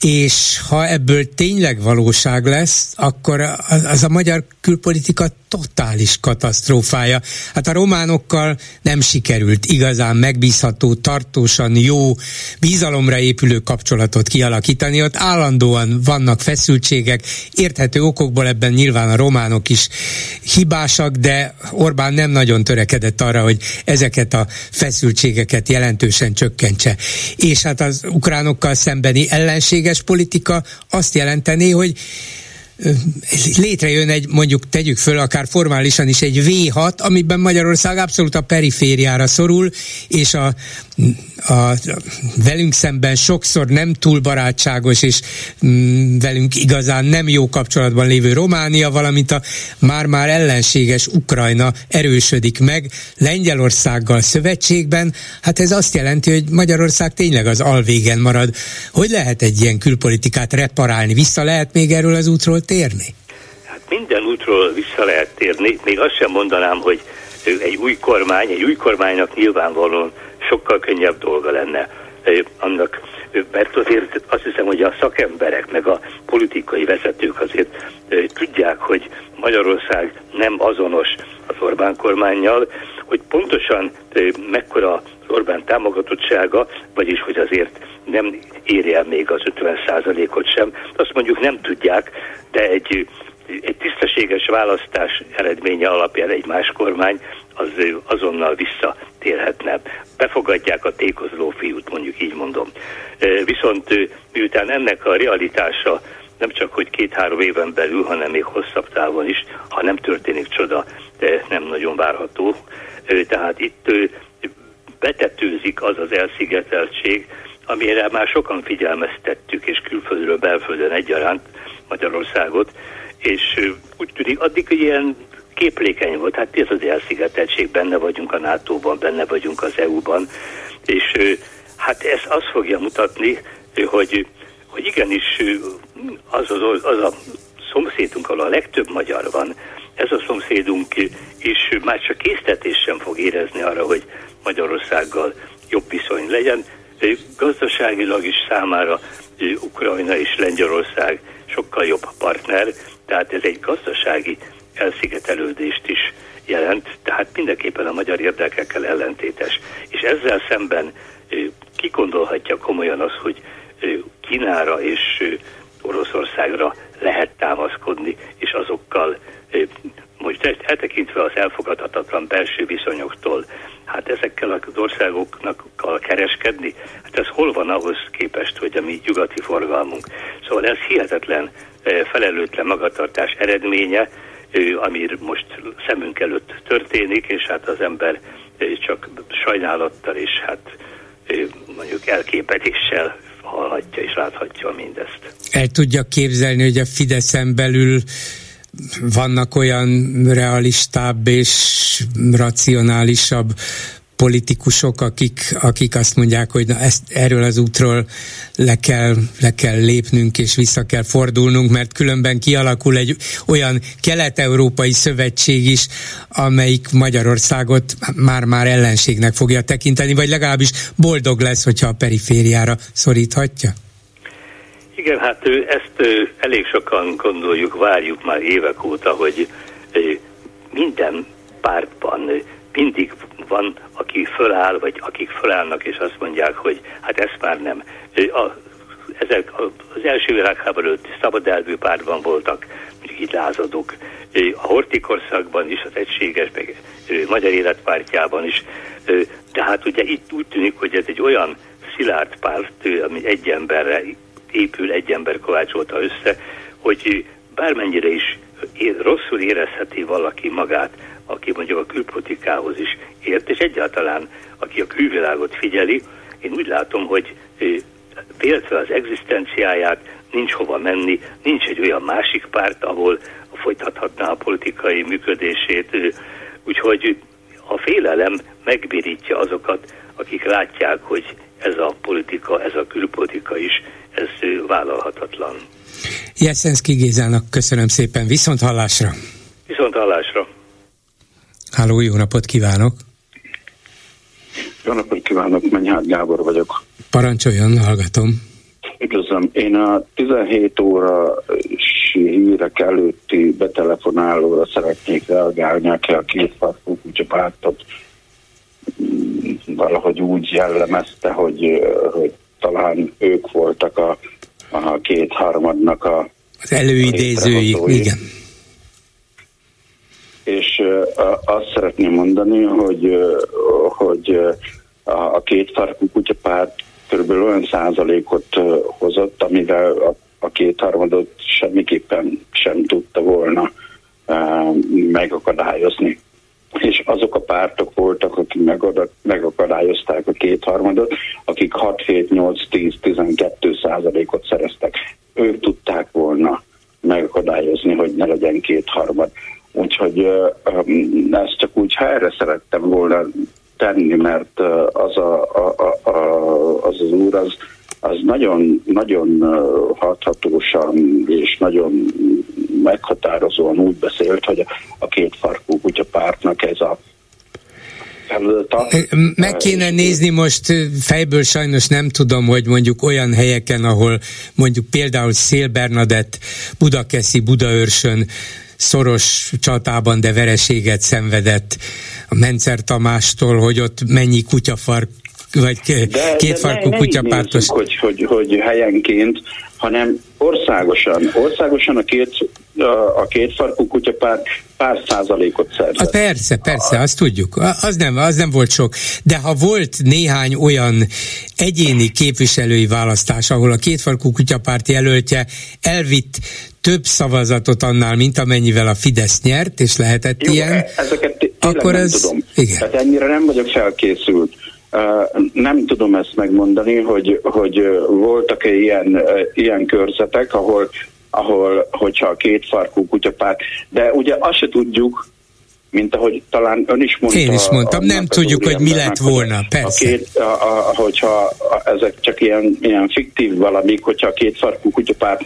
és ha ebből tényleg valóság lesz, akkor az, a magyar külpolitika totális katasztrófája. Hát a románokkal nem sikerült igazán megbízható, tartósan jó, bizalomra épülő kapcsolatot kialakítani. Ott állandóan vannak feszültségek, érthető okokból ebben nyilván a románok is hibásak, de Orbán nem nagyon törekedett arra, hogy ezeket a feszültségeket jelentősen csökkentse. És hát az ukránokkal szembeni ellenséges politika azt jelenteni, hogy létrejön egy, mondjuk tegyük föl akár formálisan is egy V6, amiben Magyarország abszolút a perifériára szorul, és a, a velünk szemben sokszor nem túl barátságos, és mm, velünk igazán nem jó kapcsolatban lévő Románia, valamint a már-már ellenséges Ukrajna erősödik meg Lengyelországgal szövetségben. Hát ez azt jelenti, hogy Magyarország tényleg az alvégen marad. Hogy lehet egy ilyen külpolitikát reparálni? Vissza lehet még erről az útról térni? Hát minden útról vissza lehet térni. Még azt sem mondanám, hogy egy új kormány, egy új kormánynak nyilvánvalóan sokkal könnyebb dolga lenne annak, mert azért azt hiszem, hogy a szakemberek, meg a politikai vezetők azért tudják, hogy Magyarország nem azonos az Orbán kormányjal, hogy pontosan mekkora az Orbán támogatottsága, vagyis hogy azért nem érje még az 50 ot sem, azt mondjuk nem tudják, de egy, egy tisztességes választás eredménye alapján egy más kormány az azonnal visszatérhetne. Befogadják a tékozló fiút, mondjuk így mondom. Viszont miután ennek a realitása nem csak, hogy két-három éven belül, hanem még hosszabb távon is, ha nem történik csoda, de nem nagyon várható. Tehát itt betetőzik az az elszigeteltség, amire már sokan figyelmeztettük, és külföldről, belföldön egyaránt Magyarországot, és úgy tűnik, addig ilyen képlékeny volt. Hát ez az elszigeteltség, benne vagyunk a NATO-ban, benne vagyunk az EU-ban, és hát ez azt fogja mutatni, hogy, hogy igenis az, az, az a szomszédunk, ahol a legtöbb magyar van, ez a szomszédunk is már csak késztetés sem fog érezni arra, hogy Magyarországgal jobb viszony legyen. Gazdaságilag is számára Ukrajna és Lengyelország sokkal jobb partner, tehát ez egy gazdasági elszigetelődést is jelent, tehát mindenképpen a magyar érdekekkel ellentétes. És ezzel szemben ki gondolhatja komolyan azt, hogy Kínára és Oroszországra lehet támaszkodni, és azokkal most eltekintve az elfogadhatatlan belső viszonyoktól, hát ezekkel az országoknak kereskedni, hát ez hol van ahhoz képest, hogy a mi nyugati forgalmunk. Szóval ez hihetetlen felelőtlen magatartás eredménye, ami most szemünk előtt történik, és hát az ember csak sajnálattal és hát mondjuk elképedéssel hallhatja és láthatja mindezt. El tudja képzelni, hogy a Fideszen belül vannak olyan realistább és racionálisabb politikusok, akik, akik azt mondják, hogy na ezt, erről az útról le kell, le kell lépnünk és vissza kell fordulnunk, mert különben kialakul egy olyan kelet-európai szövetség is, amelyik Magyarországot már-már ellenségnek fogja tekinteni, vagy legalábbis boldog lesz, hogyha a perifériára szoríthatja? Igen, hát ezt elég sokan gondoljuk, várjuk már évek óta, hogy minden pártban mindig van, aki föláll, vagy akik fölállnak, és azt mondják, hogy hát ez már nem. A, ezek az első világháború előtt szabad elvű pártban voltak, mondjuk itt lázadók. A hortikorszakban is, az egységes, meg Magyar Életpártjában is. De hát ugye itt úgy tűnik, hogy ez egy olyan szilárd párt, ami egy emberre épül, egy ember kovácsolta össze, hogy bármennyire is rosszul érezheti valaki magát, aki mondjuk a külpolitikához is ért, és egyáltalán aki a külvilágot figyeli, én úgy látom, hogy féltve az egzisztenciáját, nincs hova menni, nincs egy olyan másik párt, ahol folytathatná a politikai működését, úgyhogy a félelem megbirítja azokat, akik látják, hogy ez a politika, ez a külpolitika is, ez vállalhatatlan. Jeszenszki Gézának köszönöm szépen, viszont hallásra! Viszont hallásra! Háló, jó napot kívánok! Jó napot kívánok, Menyhát Gábor vagyok. Parancsoljon, hallgatom. Üdvözlöm, én a 17 óra hírek előtti betelefonálóra szeretnék reagálni, aki a két farkú kutyapártot mm, valahogy úgy jellemezte, hogy, hogy talán ők voltak a, a két harmadnak a az előidézői, igen és azt szeretném mondani, hogy, hogy a két farkú kutyapárt körülbelül olyan százalékot hozott, amivel a, a kétharmadot semmiképpen sem tudta volna megakadályozni. És azok a pártok voltak, akik megakadályozták a kétharmadot, akik 6, 7, 8, 10, 12 százalékot szereztek. Ők tudták volna megakadályozni, hogy ne legyen kétharmad. Úgyhogy ezt csak úgy helyre szerettem volna tenni, mert az a, a, a, az, az úr az, az nagyon, nagyon hathatósan és nagyon meghatározóan úgy beszélt, hogy a két farkú kutyapártnak ez a meg kéne nézni most fejből sajnos nem tudom, hogy mondjuk olyan helyeken, ahol mondjuk például Szél Bernadett, Budakeszi, Budaörsön szoros csatában, de vereséget szenvedett a Mencer Tamástól, hogy ott mennyi kutyafark vagy de, kétfarkú de kutyapártos. Hogy, hogy, hogy helyenként, hanem országosan. Országosan a két a, a kétfarkú kutyapár pár százalékot szerzett. A persze, persze, azt tudjuk. Az nem, az nem volt sok. De ha volt néhány olyan egyéni képviselői választás, ahol a kétfarkú kutyapárt jelöltje elvitt több szavazatot annál, mint amennyivel a Fidesz nyert, és lehetett Jó, ilyen, ezeket akkor ez... Tudom. Igen. Tehát ennyire nem vagyok felkészült. Nem tudom ezt megmondani, hogy, hogy voltak-e ilyen, ilyen körzetek, ahol, ahol hogyha a két farkú kutyapárt, de ugye azt se tudjuk, mint ahogy talán ön is mondta. Én is mondtam, nem tudjuk, hogy mi lett volna, persze. A két, a, a, hogyha a, ezek csak ilyen, ilyen fiktív valamik, hogyha a két farkú kutyapárt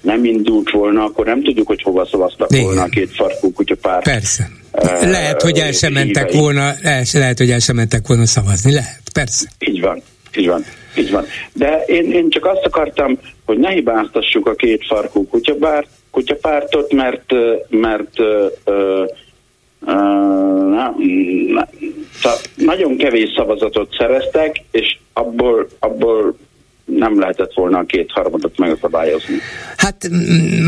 nem indult volna, akkor nem tudjuk, hogy hova szavaztak Igen. volna a két farkú kutyapárt. Persze. Lehet, hogy el sem mentek volna, el, lehet, hogy el sem mentek volna szavazni. Lehet, persze. Így van, így van. Így van. De én, én csak azt akartam, hogy ne hibáztassuk a két farkú kutyabár, kutyapártot, mert, mert ö, ö, na, na, nagyon kevés szavazatot szereztek, és abból, abból nem lehetett volna a kétharmadot megakadályozni. Hát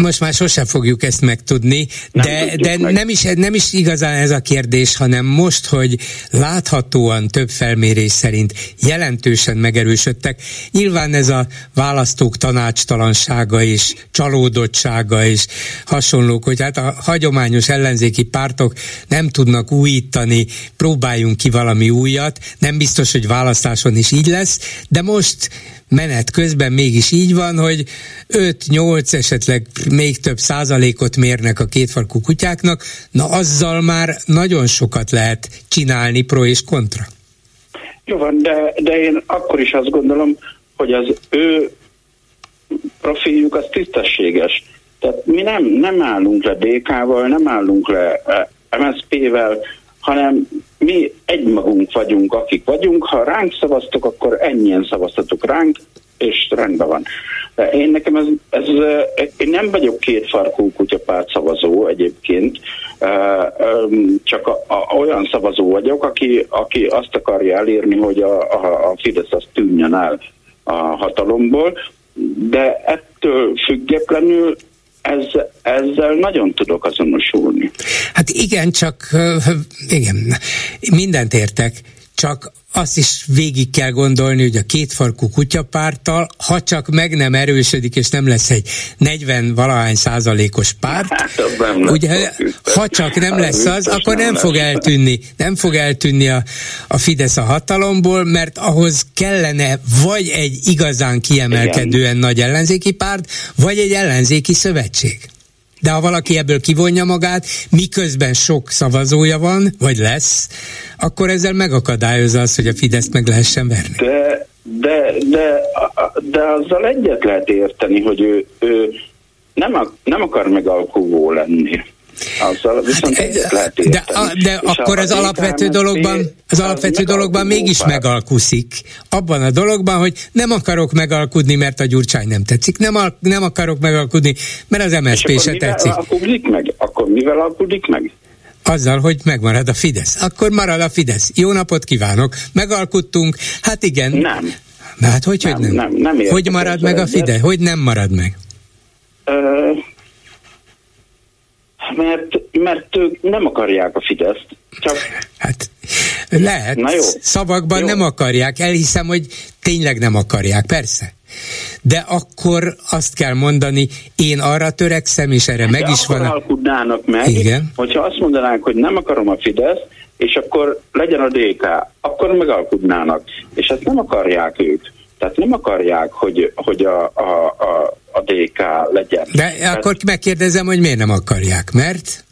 most már sosem fogjuk ezt megtudni, nem de, de meg. nem, is, nem is igazán ez a kérdés, hanem most, hogy láthatóan több felmérés szerint jelentősen megerősödtek. Nyilván ez a választók tanácstalansága és csalódottsága és hasonlók, hogy hát a hagyományos ellenzéki pártok nem tudnak újítani, próbáljunk ki valami újat, nem biztos, hogy választáson is így lesz, de most menet közben mégis így van, hogy 5-8, esetleg még több százalékot mérnek a kétfarkú kutyáknak, na azzal már nagyon sokat lehet csinálni pro és kontra. Jó van, de, de én akkor is azt gondolom, hogy az ő profiljuk az tisztességes. Tehát mi nem, nem állunk le DK-val, nem állunk le eh, MSZP-vel, hanem mi egymagunk vagyunk, akik vagyunk. Ha ránk szavaztok, akkor ennyien szavaztatok ránk, és rendben van. De én nekem ez, ez én nem vagyok kétfarkú kutyapárt szavazó egyébként, csak a, a, olyan szavazó vagyok, aki, aki azt akarja elérni, hogy a, a, a Fidesz az tűnjön el a hatalomból, de ettől függetlenül ez, ezzel nagyon tudok azonosulni. Hát igen, csak igen, mindent értek, csak azt is végig kell gondolni, hogy a kétfarkú kutyapárttal, ha csak meg nem erősödik, és nem lesz egy 40 valahány százalékos párt, hát, ugye, ha csak nem lesz az, akkor nem, nem fog eltűnni, nem fog eltűnni a, a Fidesz a hatalomból, mert ahhoz kellene vagy egy igazán kiemelkedően Igen. nagy ellenzéki párt, vagy egy ellenzéki szövetség. De ha valaki ebből kivonja magát, miközben sok szavazója van, vagy lesz, akkor ezzel megakadályozza azt, hogy a Fidesz meg lehessen verni. De, de, de, de azzal egyet lehet érteni, hogy ő, ő nem, nem akar megalkuvó lenni. Azzal viszont hát, egyet lehet De, a, de akkor az alapvető dologban, az alapvető dologban mégis megalkuszik. Abban a dologban, hogy nem akarok megalkudni, mert a Gyurcsány nem tetszik. Nem, al, nem akarok megalkudni, mert az MSZP se tetszik. Alkudik meg? Akkor mivel alkudik meg? Azzal, hogy megmarad a Fidesz. Akkor marad a Fidesz. Jó napot kívánok. Megalkuttunk. Hát igen. Nem. Na hát hogy, nem, hogy nem? nem, nem hogy marad meg a Fidesz? Hogy nem marad meg? Ö, mert, mert ők nem akarják a Fideszt. Csak... Hát lehet. Na jó. Szavakban jó. nem akarják. Elhiszem, hogy tényleg nem akarják, persze. De akkor azt kell mondani, én arra törekszem, és erre De meg is van. alkudnának meg, Igen. hogyha azt mondanák, hogy nem akarom a Fidesz, és akkor legyen a DK, akkor megalkudnának. És ezt nem akarják ők. Tehát nem akarják, hogy, hogy a, a, a, a DK legyen. De Tehát, akkor megkérdezem, hogy miért nem akarják, mert?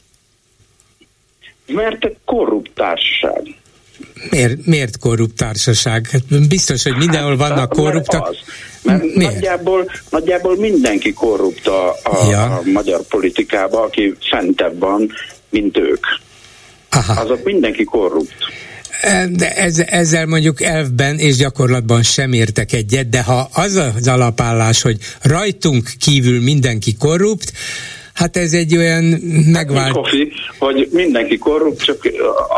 Mert egy korrupt társaság. Miért, miért korrupt társaság? Hát biztos, hogy mindenhol hát, vannak korruptak. Az. Mert miért? Nagyjából, nagyjából mindenki korrupt a, a, ja. a magyar politikában, aki fentebb van, mint ők. Aha. Azok mindenki korrupt. De ez, ezzel mondjuk elvben és gyakorlatban sem értek egyet, de ha az az alapállás, hogy rajtunk kívül mindenki korrupt, Hát ez egy olyan megvált... Kofi, hogy mindenki korrupt, csak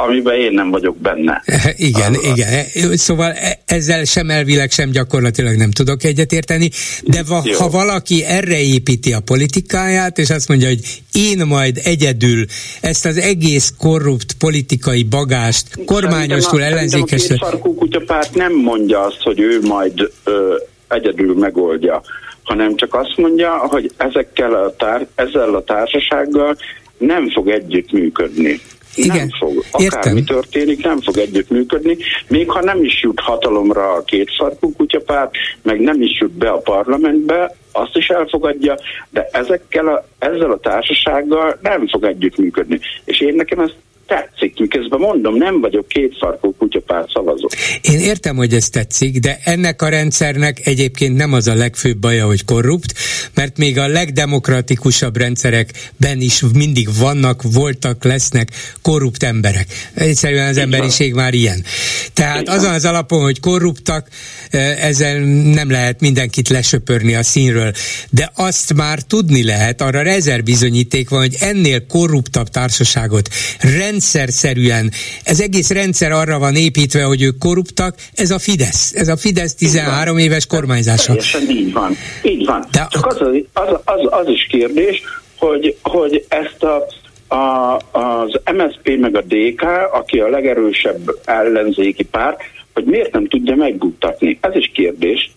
amiben én nem vagyok benne. Igen, Arra. igen. Szóval e- ezzel sem elvileg, sem gyakorlatilag nem tudok egyetérteni, de va, ha valaki erre építi a politikáját, és azt mondja, hogy én majd egyedül ezt az egész korrupt politikai bagást kormányostól ellenzékesre... A két kutyapárt nem mondja azt, hogy ő majd ö, egyedül megoldja hanem csak azt mondja, hogy ezekkel a tár- ezzel a társasággal nem fog együttműködni. Igen, nem fog. Akármi értem. történik, nem fog együttműködni, még ha nem is jut hatalomra a két szarkú kutyapárt, meg nem is jut be a parlamentbe, azt is elfogadja, de ezekkel a, ezzel a társasággal nem fog együttműködni. És én nekem ez tetszik, miközben mondom, nem vagyok kétfarkú kutyapárt szavazó. Én értem, hogy ez tetszik, de ennek a rendszernek egyébként nem az a legfőbb baja, hogy korrupt, mert még a legdemokratikusabb rendszerekben is mindig vannak, voltak, lesznek korrupt emberek. Egyszerűen az emberiség már ilyen. Tehát azon az alapon, hogy korruptak, ezzel nem lehet mindenkit lesöpörni a színről. De azt már tudni lehet, arra rezer bizonyíték van, hogy ennél korruptabb társaságot rendszerszerűen, ez egész rendszer arra van építve, hogy ők korruptak, ez a Fidesz. Ez a Fidesz 13 éves kormányzása. Teljesen így van. Így van. De Csak az, az, az, az is kérdés, hogy, hogy ezt a a, az MSP meg a DK, aki a legerősebb ellenzéki pár, hogy miért nem tudja megbuktatni. Ez is kérdés.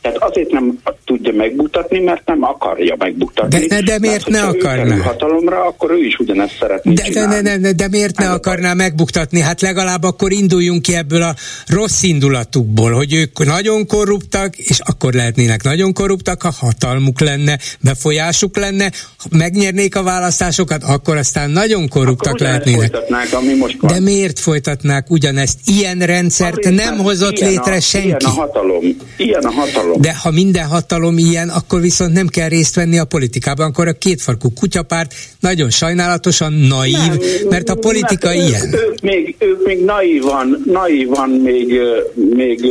Tehát azért nem tudja megmutatni, mert nem akarja megmutatni. De, de, de miért mert, ne akarná? Ha hatalomra, akkor ő is ugyanezt szeretné de, de, de, de, de, de miért ne akarná megbuktatni? Hát legalább akkor induljunk ki ebből a rossz indulatukból, hogy ők nagyon korruptak, és akkor lehetnének nagyon korruptak, ha hatalmuk lenne, befolyásuk lenne, ha megnyernék a választásokat, akkor aztán nagyon korruptak akkor lehetnének. Ami most van. De miért folytatnák ugyanezt? Ilyen rendszert Azért, nem hozott létre a, senki. Ilyen a hatalom. Ilyen a hatalom hatalom. De ha minden hatalom ilyen, akkor viszont nem kell részt venni a politikában, akkor a kétfarkú kutyapárt nagyon sajnálatosan naív, nem, mert a politika nem, ilyen. Ők, ők, még, ők még naívan, naívan még, még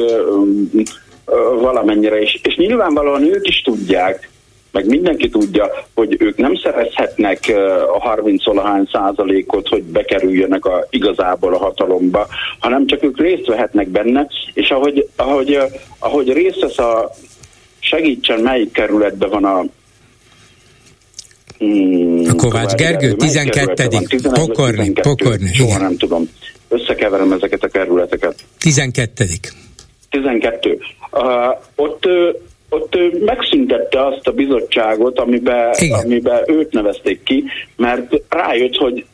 valamennyire, és, és nyilvánvalóan ők is tudják, meg mindenki tudja, hogy ők nem szerezhetnek a 30 olahány százalékot, hogy bekerüljenek a, igazából a hatalomba, hanem csak ők részt vehetnek benne, és ahogy, ahogy, ahogy részt vesz a segítsen, melyik kerületben van a Hmm, a Kovács Gergő, 12. Pokorni, Pokorni. Soha igen. nem tudom. Összekeverem ezeket a kerületeket. 12. 12. Uh, ott ott ő megszüntette azt a bizottságot, amiben, amiben őt nevezték ki, mert rájött, hogy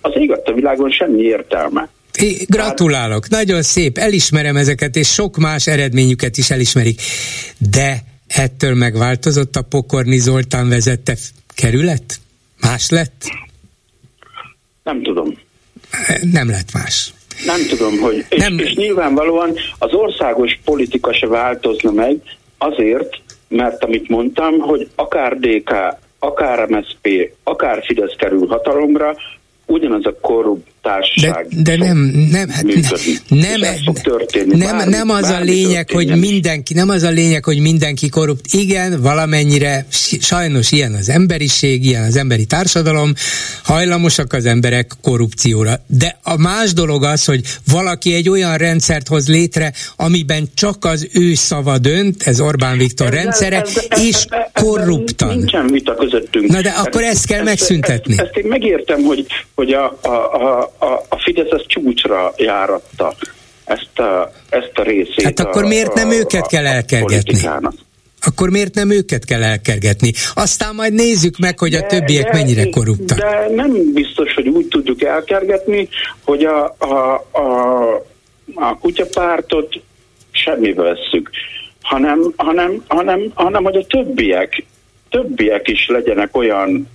az ég a világon semmi értelme. É, gratulálok, nagyon szép, elismerem ezeket, és sok más eredményüket is elismerik. De ettől megváltozott a Pokorni Zoltán vezette kerület? Más lett? Nem tudom. Nem lett más. Nem tudom, hogy... És, nem. és nyilvánvalóan az országos politika se változna meg, Azért, mert amit mondtam, hogy akár DK, akár MSP, akár Fidesz kerül hatalomra, ugyanaz a korrupt társaság. De, de nem, nem, hát nem, nem, nem, bármi, nem az a lényeg, hogy mindenki, nem az a lényeg, hogy mindenki korrupt. Igen, valamennyire sajnos ilyen az emberiség, ilyen az emberi társadalom, hajlamosak az emberek korrupcióra. De a más dolog az, hogy valaki egy olyan rendszert hoz létre, amiben csak az ő szava dönt, ez Orbán Viktor ez, rendszere, és korruptan. Nincsen vita közöttünk. Na de akkor ezt kell megszüntetni. Ezt, ezt én megértem, hogy, hogy a, a, a, a, a Fidesz az csúcsra járatta ezt a, ezt a részét. Hát akkor a, miért nem a, őket kell elkergetni? Akkor miért nem őket kell elkergetni? Aztán majd nézzük meg, hogy a de, többiek de, mennyire korruptak. De nem biztos, hogy úgy tudjuk elkergetni, hogy a, a, a, a kutyapártot semmibe vesszük, hanem, hanem, hanem, hanem hogy a többiek, többiek is legyenek olyan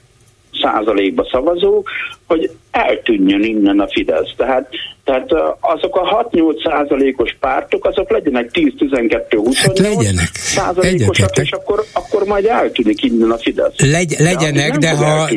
százalékba szavazók, hogy eltűnjön innen a Fidesz. Tehát, tehát azok a 6-8 százalékos pártok, azok legyenek 10-12-28 hát legyenek. százalékosak, és akkor, akkor majd eltűnik innen a Fidesz. Legy, legyenek, de, de ha...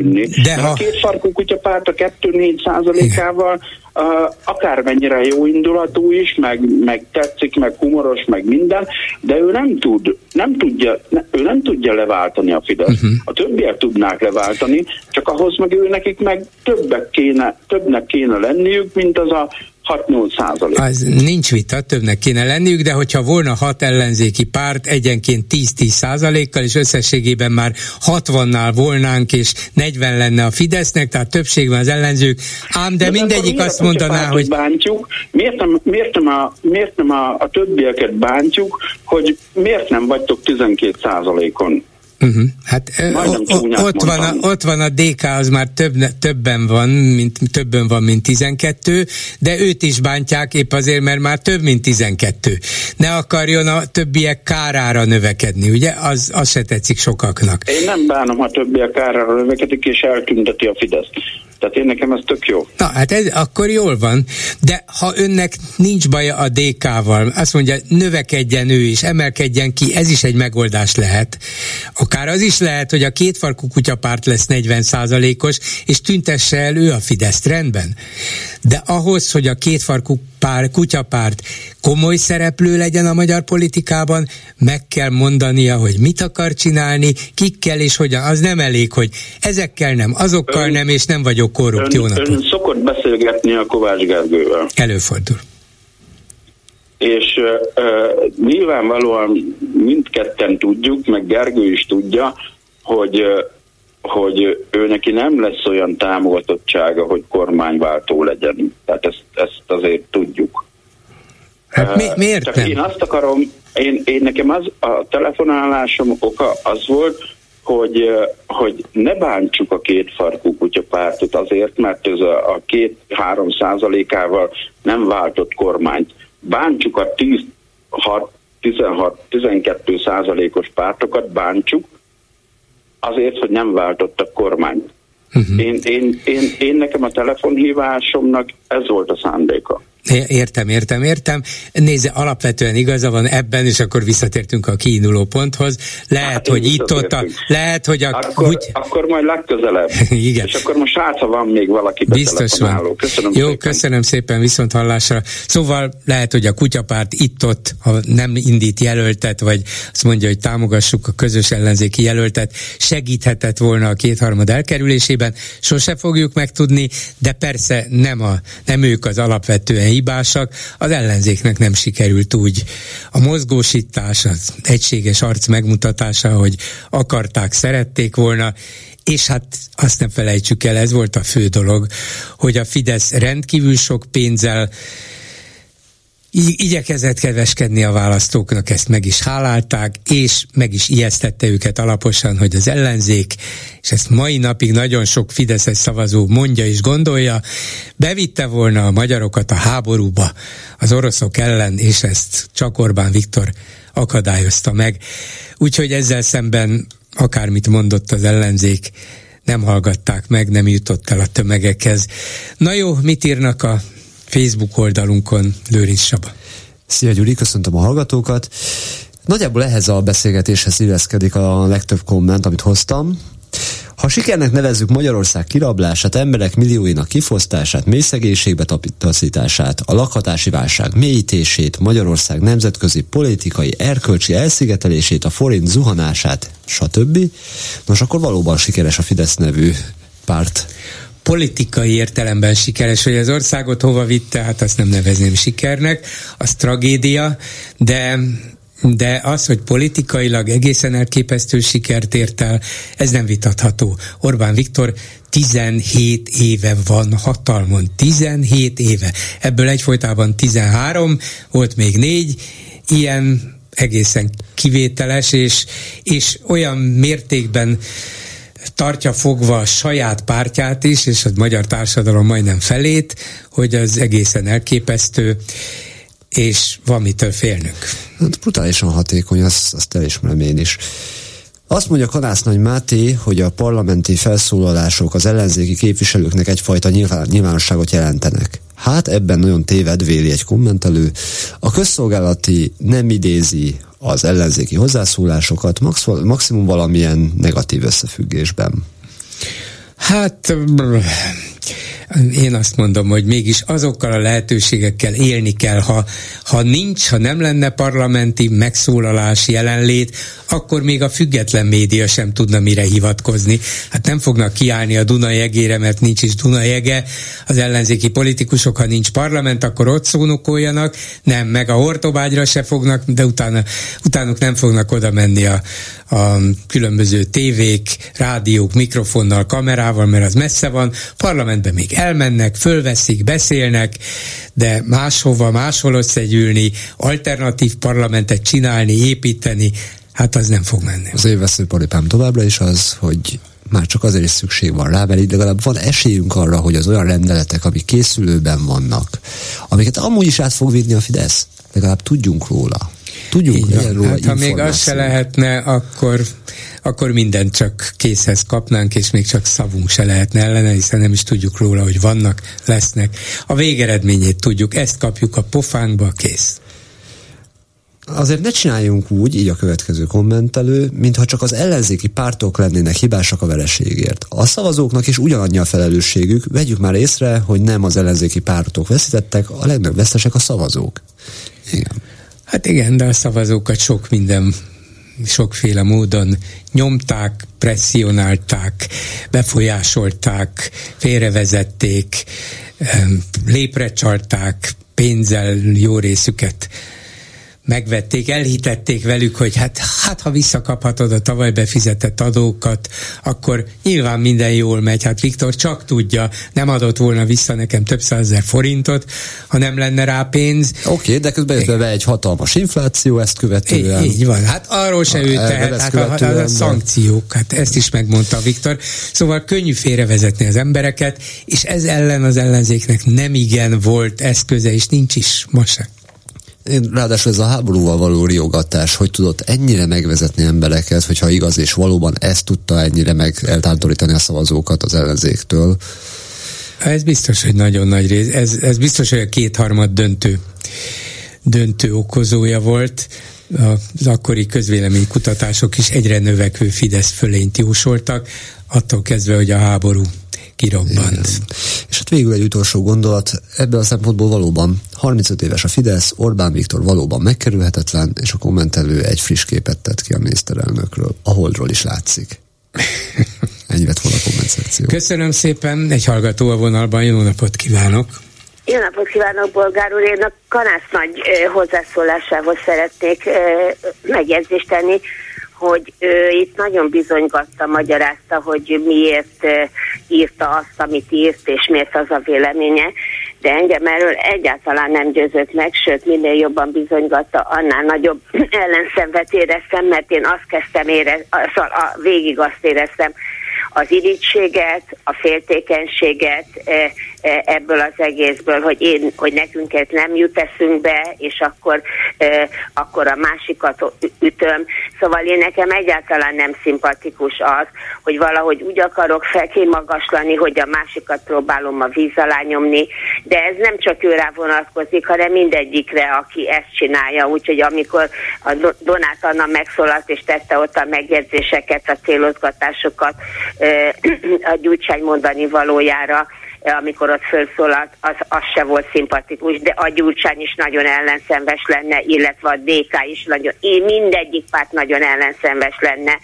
De ha... A két farkú kutyapárt a 2-4 százalékával uh, akármennyire jó indulatú is, meg, meg tetszik, meg humoros, meg minden, de ő nem tud, nem tudja, ne, ő nem tudja leváltani a Fidesz. Uh-huh. A többiek tudnák leváltani, csak ahhoz meg ő nekik meg többek kéne, többnek kéne lenniük, mint az a 6-8 százalék. Az nincs vita, többnek kéne lenniük, de hogyha volna hat ellenzéki párt egyenként 10-10 százalékkal, és összességében már 60-nál volnánk, és 40 lenne a Fidesznek, tehát többség van az ellenzők, ám de, de mindegyik azt mondaná, hogy... Bántjuk, miért nem, miért nem, a, miért nem a, a többieket bántjuk, hogy miért nem vagytok 12 százalékon? Uh-huh. Hát o, o, ott, van a, ott van a DK, az már több, többen van, mint, többen van, mint 12, de őt is bántják épp azért, mert már több, mint 12. Ne akarjon a többiek kárára növekedni, ugye? Az, az se tetszik sokaknak. Én nem bánom, ha többiek kárára növekedik, és eltünteti a Fidesz. Tehát én nekem ez tök jó. Na, hát ez akkor jól van, de ha önnek nincs baja a DK-val, azt mondja, növekedjen ő is, emelkedjen ki, ez is egy megoldás lehet. Akár az is lehet, hogy a kétfarkú kutyapárt lesz 40 os és tüntesse el ő a Fidesz rendben. De ahhoz, hogy a kétfarkú pár, kutyapárt komoly szereplő legyen a magyar politikában, meg kell mondania, hogy mit akar csinálni, kikkel és hogyan. Az nem elég, hogy ezekkel nem, azokkal ön, nem, és nem vagyok korrupt. Ön, jó ön szokott beszélgetni a Kovács Gergővel. Előfordul. És uh, nyilvánvalóan mindketten tudjuk, meg Gergő is tudja, hogy uh, hogy ő neki nem lesz olyan támogatottsága, hogy kormányváltó legyen. Tehát ezt, ezt azért tudjuk. Hát mi, miért Csak nem? Én azt akarom, én, én nekem az a telefonálásom oka az volt, hogy, hogy ne bántsuk a két farkú kutyapártot azért, mert ez a, a két-három százalékával nem váltott kormányt. Bántsuk a 16-12 százalékos pártokat, bántsuk, azért, hogy nem váltottak kormányt. Uh-huh. Én, én, én, én nekem a telefonhívásomnak ez volt a szándéka. Értem, értem, értem. Nézze, alapvetően igaza van ebben, és akkor visszatértünk a kiinduló ponthoz. Lehet, hát, hogy itt ott a, lehet, hogy a... Akkor, úgy... akkor majd legközelebb. Igen. És akkor most hát, ha van még valaki Biztos van. Köszönöm Jó, szépen. köszönöm szépen, viszont hallásra. Szóval lehet, hogy a kutyapárt itt-ott, ha nem indít jelöltet, vagy azt mondja, hogy támogassuk a közös ellenzéki jelöltet, segíthetett volna a kétharmad elkerülésében. Sose fogjuk megtudni, de persze nem, a, nem ők az alapvetően hibásak, az ellenzéknek nem sikerült úgy. A mozgósítás, az egységes arc megmutatása, hogy akarták, szerették volna, és hát azt nem felejtsük el, ez volt a fő dolog, hogy a Fidesz rendkívül sok pénzzel igyekezett keveskedni a választóknak, ezt meg is hálálták, és meg is ijesztette őket alaposan, hogy az ellenzék, és ezt mai napig nagyon sok Fideszes szavazó mondja és gondolja, bevitte volna a magyarokat a háborúba az oroszok ellen, és ezt csak Orbán Viktor akadályozta meg. Úgyhogy ezzel szemben akármit mondott az ellenzék, nem hallgatták meg, nem jutott el a tömegekhez. Na jó, mit írnak a Facebook oldalunkon Lőrinc Saba. Szia Gyuri, köszöntöm a hallgatókat. Nagyjából ehhez a beszélgetéshez illeszkedik a legtöbb komment, amit hoztam. Ha sikernek nevezzük Magyarország kirablását, emberek millióinak kifosztását, mély szegénységbe tapítaszítását, a lakhatási válság mélyítését, Magyarország nemzetközi politikai, erkölcsi elszigetelését, a forint zuhanását, stb. Nos, akkor valóban sikeres a Fidesz nevű párt politikai értelemben sikeres, hogy az országot hova vitte, hát azt nem nevezném sikernek, az tragédia, de de az, hogy politikailag egészen elképesztő sikert ért el, ez nem vitatható. Orbán Viktor 17 éve van hatalmon, 17 éve. Ebből egyfolytában 13, volt még négy, ilyen egészen kivételes, és, és olyan mértékben tartja fogva a saját pártját is, és a magyar társadalom majdnem felét, hogy az egészen elképesztő, és van mitől félnünk. Hát brutálisan hatékony, azt, azt elismerem én is. Azt mondja Kanász Nagy Máté, hogy a parlamenti felszólalások az ellenzéki képviselőknek egyfajta nyilván, nyilvánosságot jelentenek. Hát ebben nagyon téved, véli egy kommentelő. A közszolgálati nem idézi az ellenzéki hozzászólásokat, maximum valamilyen negatív összefüggésben. Hát én azt mondom, hogy mégis azokkal a lehetőségekkel élni kell, ha, ha nincs, ha nem lenne parlamenti megszólalás jelenlét, akkor még a független média sem tudna mire hivatkozni. Hát nem fognak kiállni a Dunajegére, mert nincs is Dunajege. Az ellenzéki politikusok, ha nincs parlament, akkor ott szónokoljanak, nem, meg a Hortobágyra se fognak, de utána, utánuk nem fognak oda menni a, a különböző tévék, rádiók, mikrofonnal, kamerával, mert az messze van. Parlamentben még elmennek, fölveszik, beszélnek, de máshova, máshol összegyűlni, alternatív parlamentet csinálni, építeni, hát az nem fog menni. Az én veszőparipám továbbra is az, hogy már csak azért is szükség van rá, mert így legalább van esélyünk arra, hogy az olyan rendeletek, amik készülőben vannak, amiket amúgy is át fog vinni a Fidesz, legalább tudjunk róla tudjunk legyen róla hát, ha még az se lehetne, akkor, akkor mindent csak készhez kapnánk, és még csak szavunk se lehetne ellene, hiszen nem is tudjuk róla, hogy vannak, lesznek. A végeredményét tudjuk, ezt kapjuk a pofánkba, kész azért ne csináljunk úgy, így a következő kommentelő, mintha csak az ellenzéki pártok lennének hibásak a vereségért. A szavazóknak is ugyanannyi a felelősségük, vegyük már észre, hogy nem az ellenzéki pártok veszítettek, a legnagyobb vesztesek a szavazók. Igen. Hát igen, de a szavazókat sok minden sokféle módon nyomták, presszionálták, befolyásolták, félrevezették, lépre csalták, pénzzel jó részüket megvették, elhitették velük, hogy hát, hát ha visszakaphatod a tavaly befizetett adókat, akkor nyilván minden jól megy. Hát Viktor csak tudja, nem adott volna vissza nekem több százezer forintot, ha nem lenne rá pénz. Oké, okay, de közben jött be egy hatalmas infláció ezt követően. Így, így van, hát arról se ő tehet, hát a, a, a szankciók, hát ezt is megmondta Viktor. Szóval könnyű félrevezetni az embereket, és ez ellen az ellenzéknek nem igen volt eszköze, és nincs is most sem. Én, ráadásul ez a háborúval való riogatás, hogy tudott ennyire megvezetni embereket, hogyha igaz és valóban ezt tudta ennyire meg eltántorítani a szavazókat az ellenzéktől. Ez biztos, hogy nagyon nagy rész. Ez, ez biztos, hogy a kétharmad döntő, döntő okozója volt. Az akkori közvéleménykutatások is egyre növekvő Fidesz fölényt jósoltak, attól kezdve, hogy a háború kirobbant. Igen. És hát végül egy utolsó gondolat, ebből a szempontból valóban 35 éves a Fidesz, Orbán Viktor valóban megkerülhetetlen, és a kommentelő egy friss képet tett ki a miniszterelnökről. A holdról is látszik. Ennyi lett volna a komment szekció. Köszönöm szépen, egy hallgató a vonalban, jó napot kívánok! Jó napot kívánok, Bolgár úr! Én a Kanász nagy hozzászólásához szeretnék megjegyzést tenni hogy ő itt nagyon bizonygatta, magyarázta, hogy miért írta azt, amit írt, és miért az a véleménye, de engem erről egyáltalán nem győzött meg, sőt, minél jobban bizonygatta, annál nagyobb ellenszenvet éreztem, mert én azt kezdtem érezni, szóval a, végig azt éreztem, az irítséget, a féltékenységet ebből az egészből, hogy én, hogy nekünk ez nem jut eszünkbe, és akkor, e, akkor a másikat ütöm. Szóval én nekem egyáltalán nem szimpatikus az, hogy valahogy úgy akarok felkémagaslani, hogy a másikat próbálom a víz alá nyomni, de ez nem csak őre vonatkozik, hanem mindegyikre, aki ezt csinálja. Úgyhogy amikor a Donát Anna megszólalt és tette ott a megjegyzéseket, a célozgatásokat, a Gyurcsány mondani valójára, amikor ott felszólalt, az, az se volt szimpatikus, de a Gyurcsány is nagyon ellenszenves lenne, illetve a DK is nagyon, én mindegyik párt nagyon ellenszenves lenne,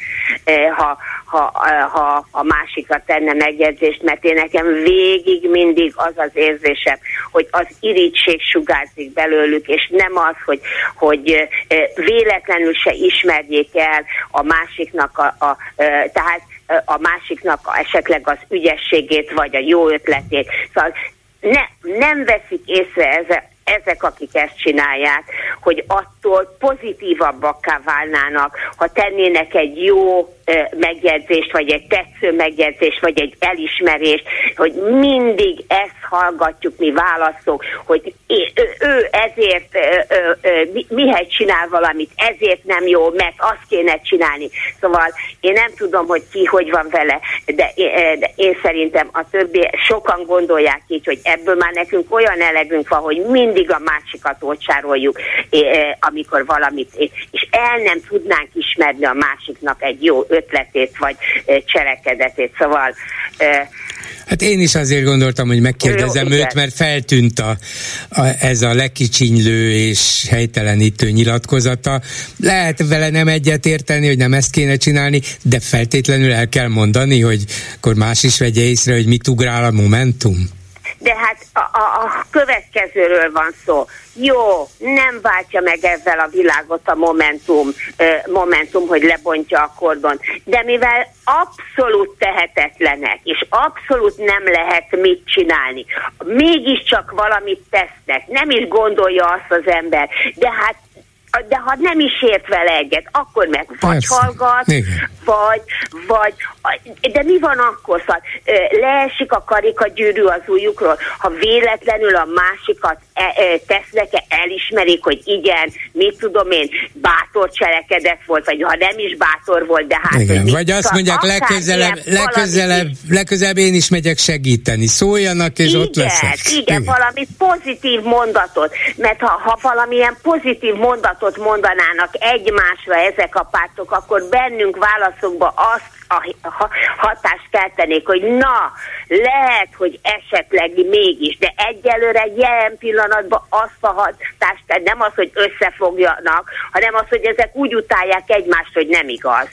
ha, ha, ha a másikra tenne megjegyzést, mert én nekem végig mindig az az érzésem, hogy az irítség sugárzik belőlük, és nem az, hogy, hogy véletlenül se ismerjék el a másiknak a, a tehát a másiknak esetleg az ügyességét, vagy a jó ötletét. Szóval ne, nem veszik észre ezek, ezek, akik ezt csinálják, hogy attól pozitívabbakká válnának, ha tennének egy jó megjegyzést, vagy egy tetsző megjegyzést, vagy egy elismerést, hogy mindig ezt hallgatjuk mi választók, hogy ő, ezért mihez csinál valamit, ezért nem jó, mert azt kéne csinálni. Szóval én nem tudom, hogy ki hogy van vele, de, én szerintem a többi, sokan gondolják így, hogy ebből már nekünk olyan elegünk van, hogy mindig a másikat ócsároljuk, amikor valamit, és el nem tudnánk ismerni a másiknak egy jó ötletét vagy cselekedetét. Szóval Hát én is azért gondoltam, hogy megkérdezem Jó, őt, mert feltűnt a, a, ez a lekicsinylő és helytelenítő nyilatkozata. Lehet vele nem egyet érteni, hogy nem ezt kéne csinálni, de feltétlenül el kell mondani, hogy akkor más is vegye észre, hogy mit ugrál a Momentum de hát a, a, a következőről van szó. Jó, nem váltja meg ezzel a világot a Momentum, Momentum, hogy lebontja a kordon, de mivel abszolút tehetetlenek, és abszolút nem lehet mit csinálni, mégiscsak valamit tesznek, nem is gondolja azt az ember, de hát de ha nem is ért vele egyet, akkor meg vagy Persze. hallgat, Igen. vagy, vagy, de mi van akkor? Szóval leesik a karika gyűrű az ujjukról, ha véletlenül a másikat e, tesznek-e, elismerik, hogy igen, mit tudom én, bátor cselekedet volt, vagy ha nem is bátor volt, de hát... Igen, vagy azt tudom, mondják, legközelebb, legközelebb, legközelebb én is megyek segíteni. Szóljanak, és igen, ott leszek. Igen, igen, valami pozitív mondatot, mert ha, ha valamilyen pozitív mondatot mondanának egymásra ezek a pártok, akkor bennünk válaszokba azt a ha- hatást keltenék, hogy na, lehet, hogy esetleg mégis, de egyelőre jelen pillanatban azt a hatást, nem az, hogy összefogjanak, hanem az, hogy ezek úgy utálják egymást, hogy nem igaz.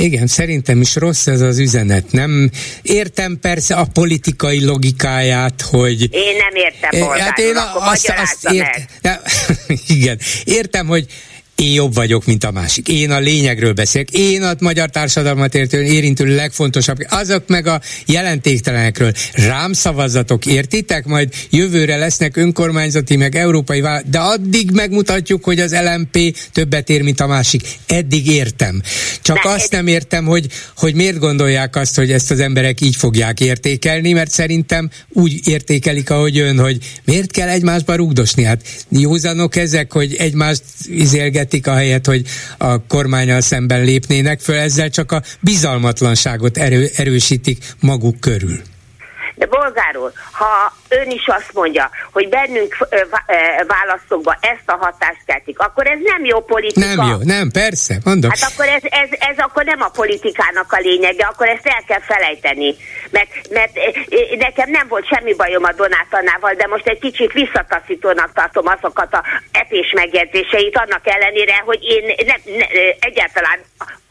Igen, szerintem is rossz ez az üzenet. Nem értem persze a politikai logikáját, hogy Én nem értem, Eh, polgár hát én akkor azt, azt ért, igen, értem, hogy én jobb vagyok, mint a másik. Én a lényegről beszélek. Én a magyar társadalmat értő, érintő legfontosabb. Azok meg a jelentéktelenekről. Rám szavazatok, értitek? Majd jövőre lesznek önkormányzati, meg európai vála- de addig megmutatjuk, hogy az LMP többet ér, mint a másik. Eddig értem. Csak De azt nem értem, hogy, hogy miért gondolják azt, hogy ezt az emberek így fogják értékelni, mert szerintem úgy értékelik, ahogy ön, hogy miért kell egymásba rugdosni. Hát józanok ezek, hogy egymást izélgetik a helyet, hogy a kormányal szemben lépnének föl, ezzel csak a bizalmatlanságot erő, erősítik maguk körül. De bolgár úr, ha ön is azt mondja, hogy bennünk ö, vá- ö, választókba ezt a hatást keltik, akkor ez nem jó politika. Nem jó, nem, persze, mondom. Hát akkor ez, ez, ez akkor nem a politikának a lényege, akkor ezt el kell felejteni. Mert, mert eh, eh, nekem nem volt semmi bajom a Donátanával, de most egy kicsit visszataszítónak tartom azokat a epés megjegyzéseit, annak ellenére, hogy én nem, ne, eh, egyáltalán,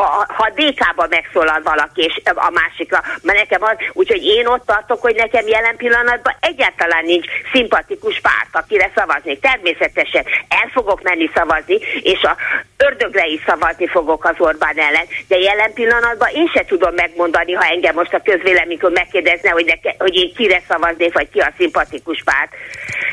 a, ha a DK-ba megszólal valaki, és a másikra, mert nekem az, úgyhogy én ott tartok, hogy nekem jelen pillanatban egyáltalán nincs szimpatikus párt, akire szavaznék. Természetesen el fogok menni szavazni, és a ördögre is szavazni fogok az Orbán ellen, de jelen pillanatban én se tudom megmondani, ha engem most a közvéleménykor megkérdezne, hogy, neke, hogy én kire szavaznék, vagy ki a szimpatikus párt.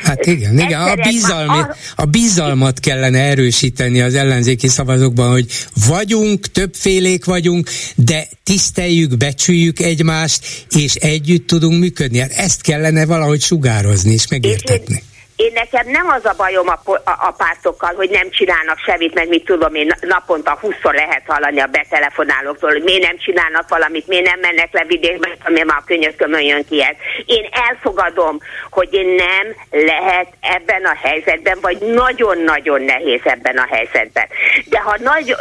Hát igen, igen, a, bizalmi, a- bizalmat kellene erősíteni az ellenzéki szavazókban, hogy vagyunk, többfélék vagyunk, de tiszteljük, becsüljük egymást, és együtt tudunk működni. Hát ezt kellene valahogy sugározni és megértetni. Én nekem nem az a bajom a, a, a pártokkal, hogy nem csinálnak semmit, meg mit tudom én, naponta 20 lehet hallani a betelefonálóktól, hogy miért nem csinálnak valamit, miért nem mennek le vidékbe, ami már a könyökömön jön ki ez. Én elfogadom, hogy én nem lehet ebben a helyzetben, vagy nagyon-nagyon nehéz ebben a helyzetben. De ha nagyon,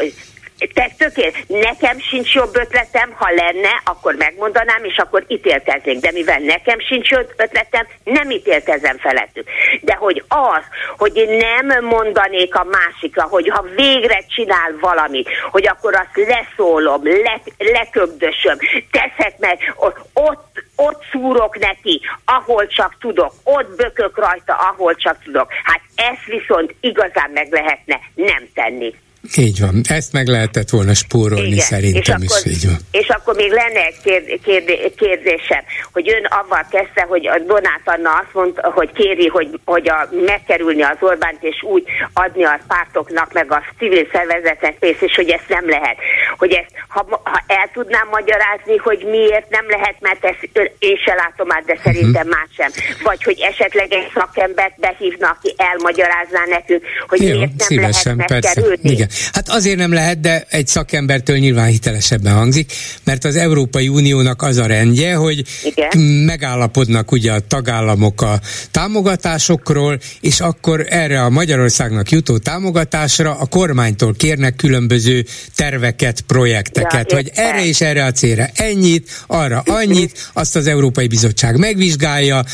te tökél, nekem sincs jobb ötletem, ha lenne, akkor megmondanám, és akkor ítélkeznék. De mivel nekem sincs jobb ötletem, nem ítélkezem felettük. De hogy az, hogy én nem mondanék a másikra, hogy ha végre csinál valamit, hogy akkor azt leszólom, le, leköbdösöm, teszek meg, ott, ott, szúrok neki, ahol csak tudok, ott bökök rajta, ahol csak tudok. Hát ezt viszont igazán meg lehetne nem tenni. Így van, ezt meg lehetett volna spórolni Igen, szerintem és is, akkor, így van. És akkor még lenne egy kérd, kérd, kérdésem, hogy ön avval kezdte, hogy a Donát Anna azt mondta, hogy kéri, hogy, hogy a, megkerülni az Orbánt, és úgy adni a pártoknak, meg a civil szervezetnek pénzt, és hogy ezt nem lehet. Hogy ezt, ha, ha el tudnám magyarázni, hogy miért nem lehet, mert ezt én se látom át, de szerintem más sem. Vagy hogy esetleg egy szakembert behívna, aki elmagyarázná nekünk, hogy Jó, miért nem szívesen, lehet persze. megkerülni. Igen. Hát azért nem lehet, de egy szakembertől nyilván hitelesebben hangzik, mert az Európai Uniónak az a rendje, hogy Igen. megállapodnak ugye a tagállamok a támogatásokról, és akkor erre a Magyarországnak jutó támogatásra a kormánytól kérnek különböző terveket, projekteket, Ja, hogy erre és erre a célra ennyit, arra annyit, azt az Európai Bizottság megvizsgálja,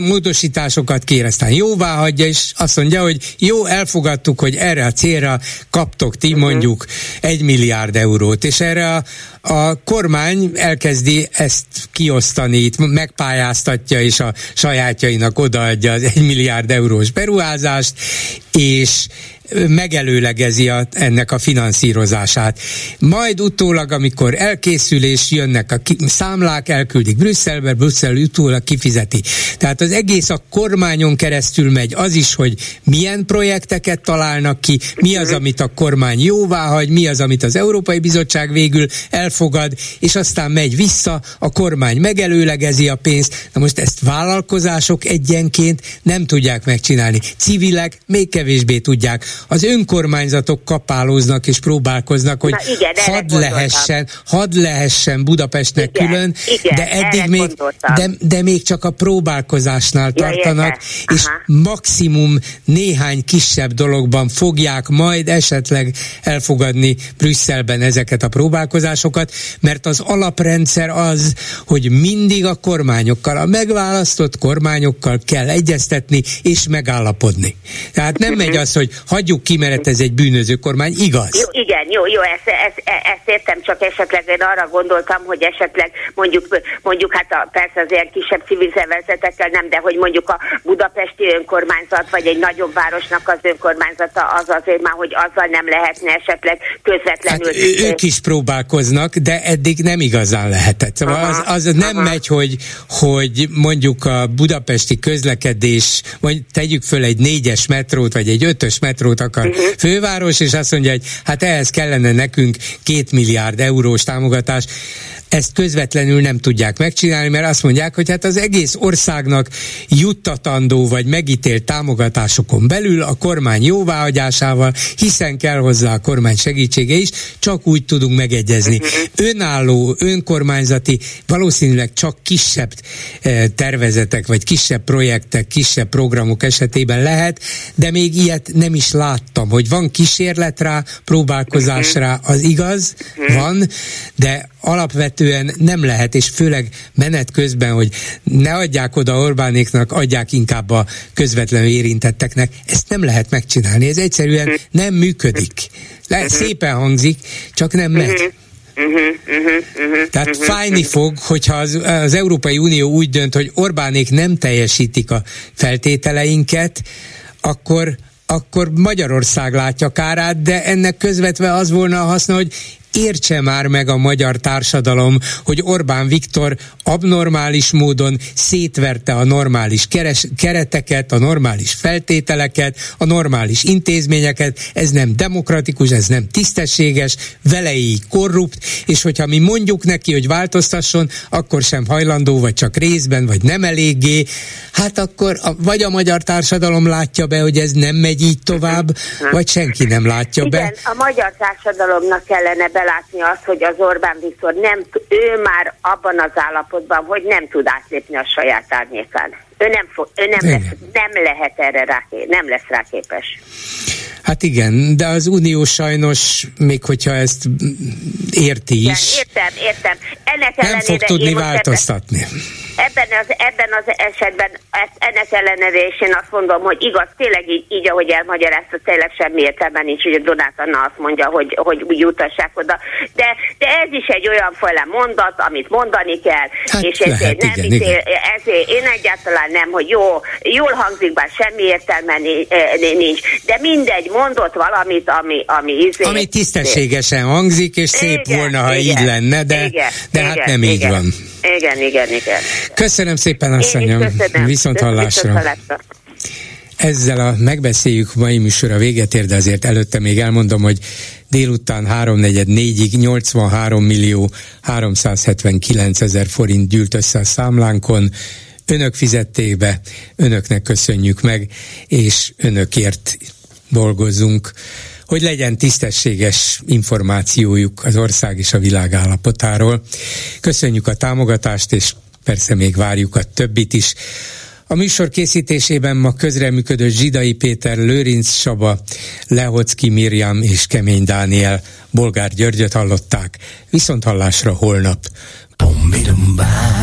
módosításokat kér, aztán jóvá hagyja, és azt mondja, hogy jó, elfogadtuk, hogy erre a célra kaptok ti mondjuk egy milliárd eurót, és erre a, a kormány elkezdi ezt kiosztani, itt megpályáztatja, és a sajátjainak odaadja az egy milliárd eurós beruházást, és megelőlegezi a, ennek a finanszírozását. Majd utólag, amikor elkészül és jönnek a ki, számlák, elküldik Brüsszelbe, Brüsszel utólag kifizeti. Tehát az egész a kormányon keresztül megy. Az is, hogy milyen projekteket találnak ki, mi az, amit a kormány jóvá hagy, mi az, amit az Európai Bizottság végül elfogad, és aztán megy vissza, a kormány megelőlegezi a pénzt. Na most ezt vállalkozások egyenként nem tudják megcsinálni. Civilek még kevésbé tudják. Az önkormányzatok kapálóznak és próbálkoznak, hogy Na igen, hadd lehessen, hadd lehessen Budapestnek igen, külön, igen, de eddig még, de, de még csak a próbálkozásnál ja, tartanak, és maximum néhány kisebb dologban fogják majd esetleg elfogadni Brüsszelben ezeket a próbálkozásokat, mert az alaprendszer az, hogy mindig a kormányokkal, a megválasztott kormányokkal kell egyeztetni és megállapodni. Tehát nem megy az, hogy hagyjuk ki, mert ez egy bűnöző kormány, igaz? Jó, igen, jó, jó, ezt, ezt, ezt értem, csak esetleg én arra gondoltam, hogy esetleg mondjuk, mondjuk hát a, persze az ilyen kisebb civil szervezetekkel nem, de hogy mondjuk a budapesti önkormányzat, vagy egy nagyobb városnak az önkormányzata az azért már, hogy azzal nem lehetne esetleg közvetlenül. Hát, ők is próbálkoznak, de eddig nem igazán lehetett. Szóval aha, az, az nem aha. megy, hogy, hogy mondjuk a budapesti közlekedés, vagy tegyük föl egy négyes metrót, vagy egy ötös metrót akar uh-huh. főváros, és azt mondja, hogy hát ehhez kellene nekünk két milliárd eurós támogatás ezt közvetlenül nem tudják megcsinálni, mert azt mondják, hogy hát az egész országnak juttatandó vagy megítélt támogatásokon belül a kormány jóváhagyásával, hiszen kell hozzá a kormány segítsége is, csak úgy tudunk megegyezni. Önálló, önkormányzati, valószínűleg csak kisebb eh, tervezetek, vagy kisebb projektek, kisebb programok esetében lehet, de még ilyet nem is láttam, hogy van kísérlet rá, próbálkozás rá, az igaz, van, de alapvetően nem lehet, és főleg menet közben, hogy ne adják oda Orbánéknak, adják inkább a közvetlenül érintetteknek, ezt nem lehet megcsinálni, ez egyszerűen nem működik. Le, szépen hangzik, csak nem megy. Tehát fájni fog, hogyha az, az Európai Unió úgy dönt, hogy Orbánék nem teljesítik a feltételeinket, akkor akkor Magyarország látja kárát, de ennek közvetve az volna a haszna, hogy értse már meg a magyar társadalom, hogy Orbán Viktor abnormális módon szétverte a normális keres, kereteket, a normális feltételeket, a normális intézményeket, ez nem demokratikus, ez nem tisztességes, veleig korrupt, és hogyha mi mondjuk neki, hogy változtasson, akkor sem hajlandó, vagy csak részben, vagy nem eléggé, hát akkor a, vagy a magyar társadalom látja be, hogy ez nem megy így tovább, vagy senki nem látja Igen, be. a magyar társadalomnak kellene be belátni azt, hogy az Orbán Viktor nem, ő már abban az állapotban, hogy nem tud átlépni a saját árnyékán. Ő nem, fog, ő nem, lesz, nem lehet erre rá, nem lesz rá képes. Hát igen, de az Unió sajnos, még hogyha ezt érti is, igen, értem, értem. Ennek nem fog tudni változtatni. Ebben, ebben az, ebben az esetben ennek ellenére is én azt mondom, hogy igaz, tényleg így, így ahogy elmagyarázta, tényleg semmi értelme nincs, hogy a Donát Anna azt mondja, hogy, hogy úgy jutassák oda. De, de ez is egy olyan fajta mondat, amit mondani kell, hát és ezért, lehet, nem, igen, igen. ezért én egyáltalán nem, hogy jó, jól hangzik, bár semmi értelme nincs, de mindegy, mondott valamit, ami, ami izé... Ami tisztességesen hangzik, és szép igen, volna, ha igen, így lenne, de, igen, de hát igen, nem igen. így van. Igen, igen, igen. Köszönöm szépen, asszonyom. Viszont hallásra. Ezzel a megbeszéljük mai műsora véget ér, de azért előtte még elmondom, hogy délután 3.44-ig 83 millió 379 ezer forint gyűlt össze a számlánkon, önök fizették be, önöknek köszönjük meg, és önökért dolgozzunk hogy legyen tisztességes információjuk az ország és a világ állapotáról. Köszönjük a támogatást, és persze még várjuk a többit is. A műsor készítésében ma közreműködő Zsidai Péter, Lőrinc Saba, Lehocki Mirjam és Kemény Dániel, Bolgár Györgyöt hallották. Viszont hallásra holnap.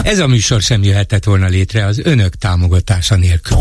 Ez a műsor sem jöhetett volna létre az önök támogatása nélkül.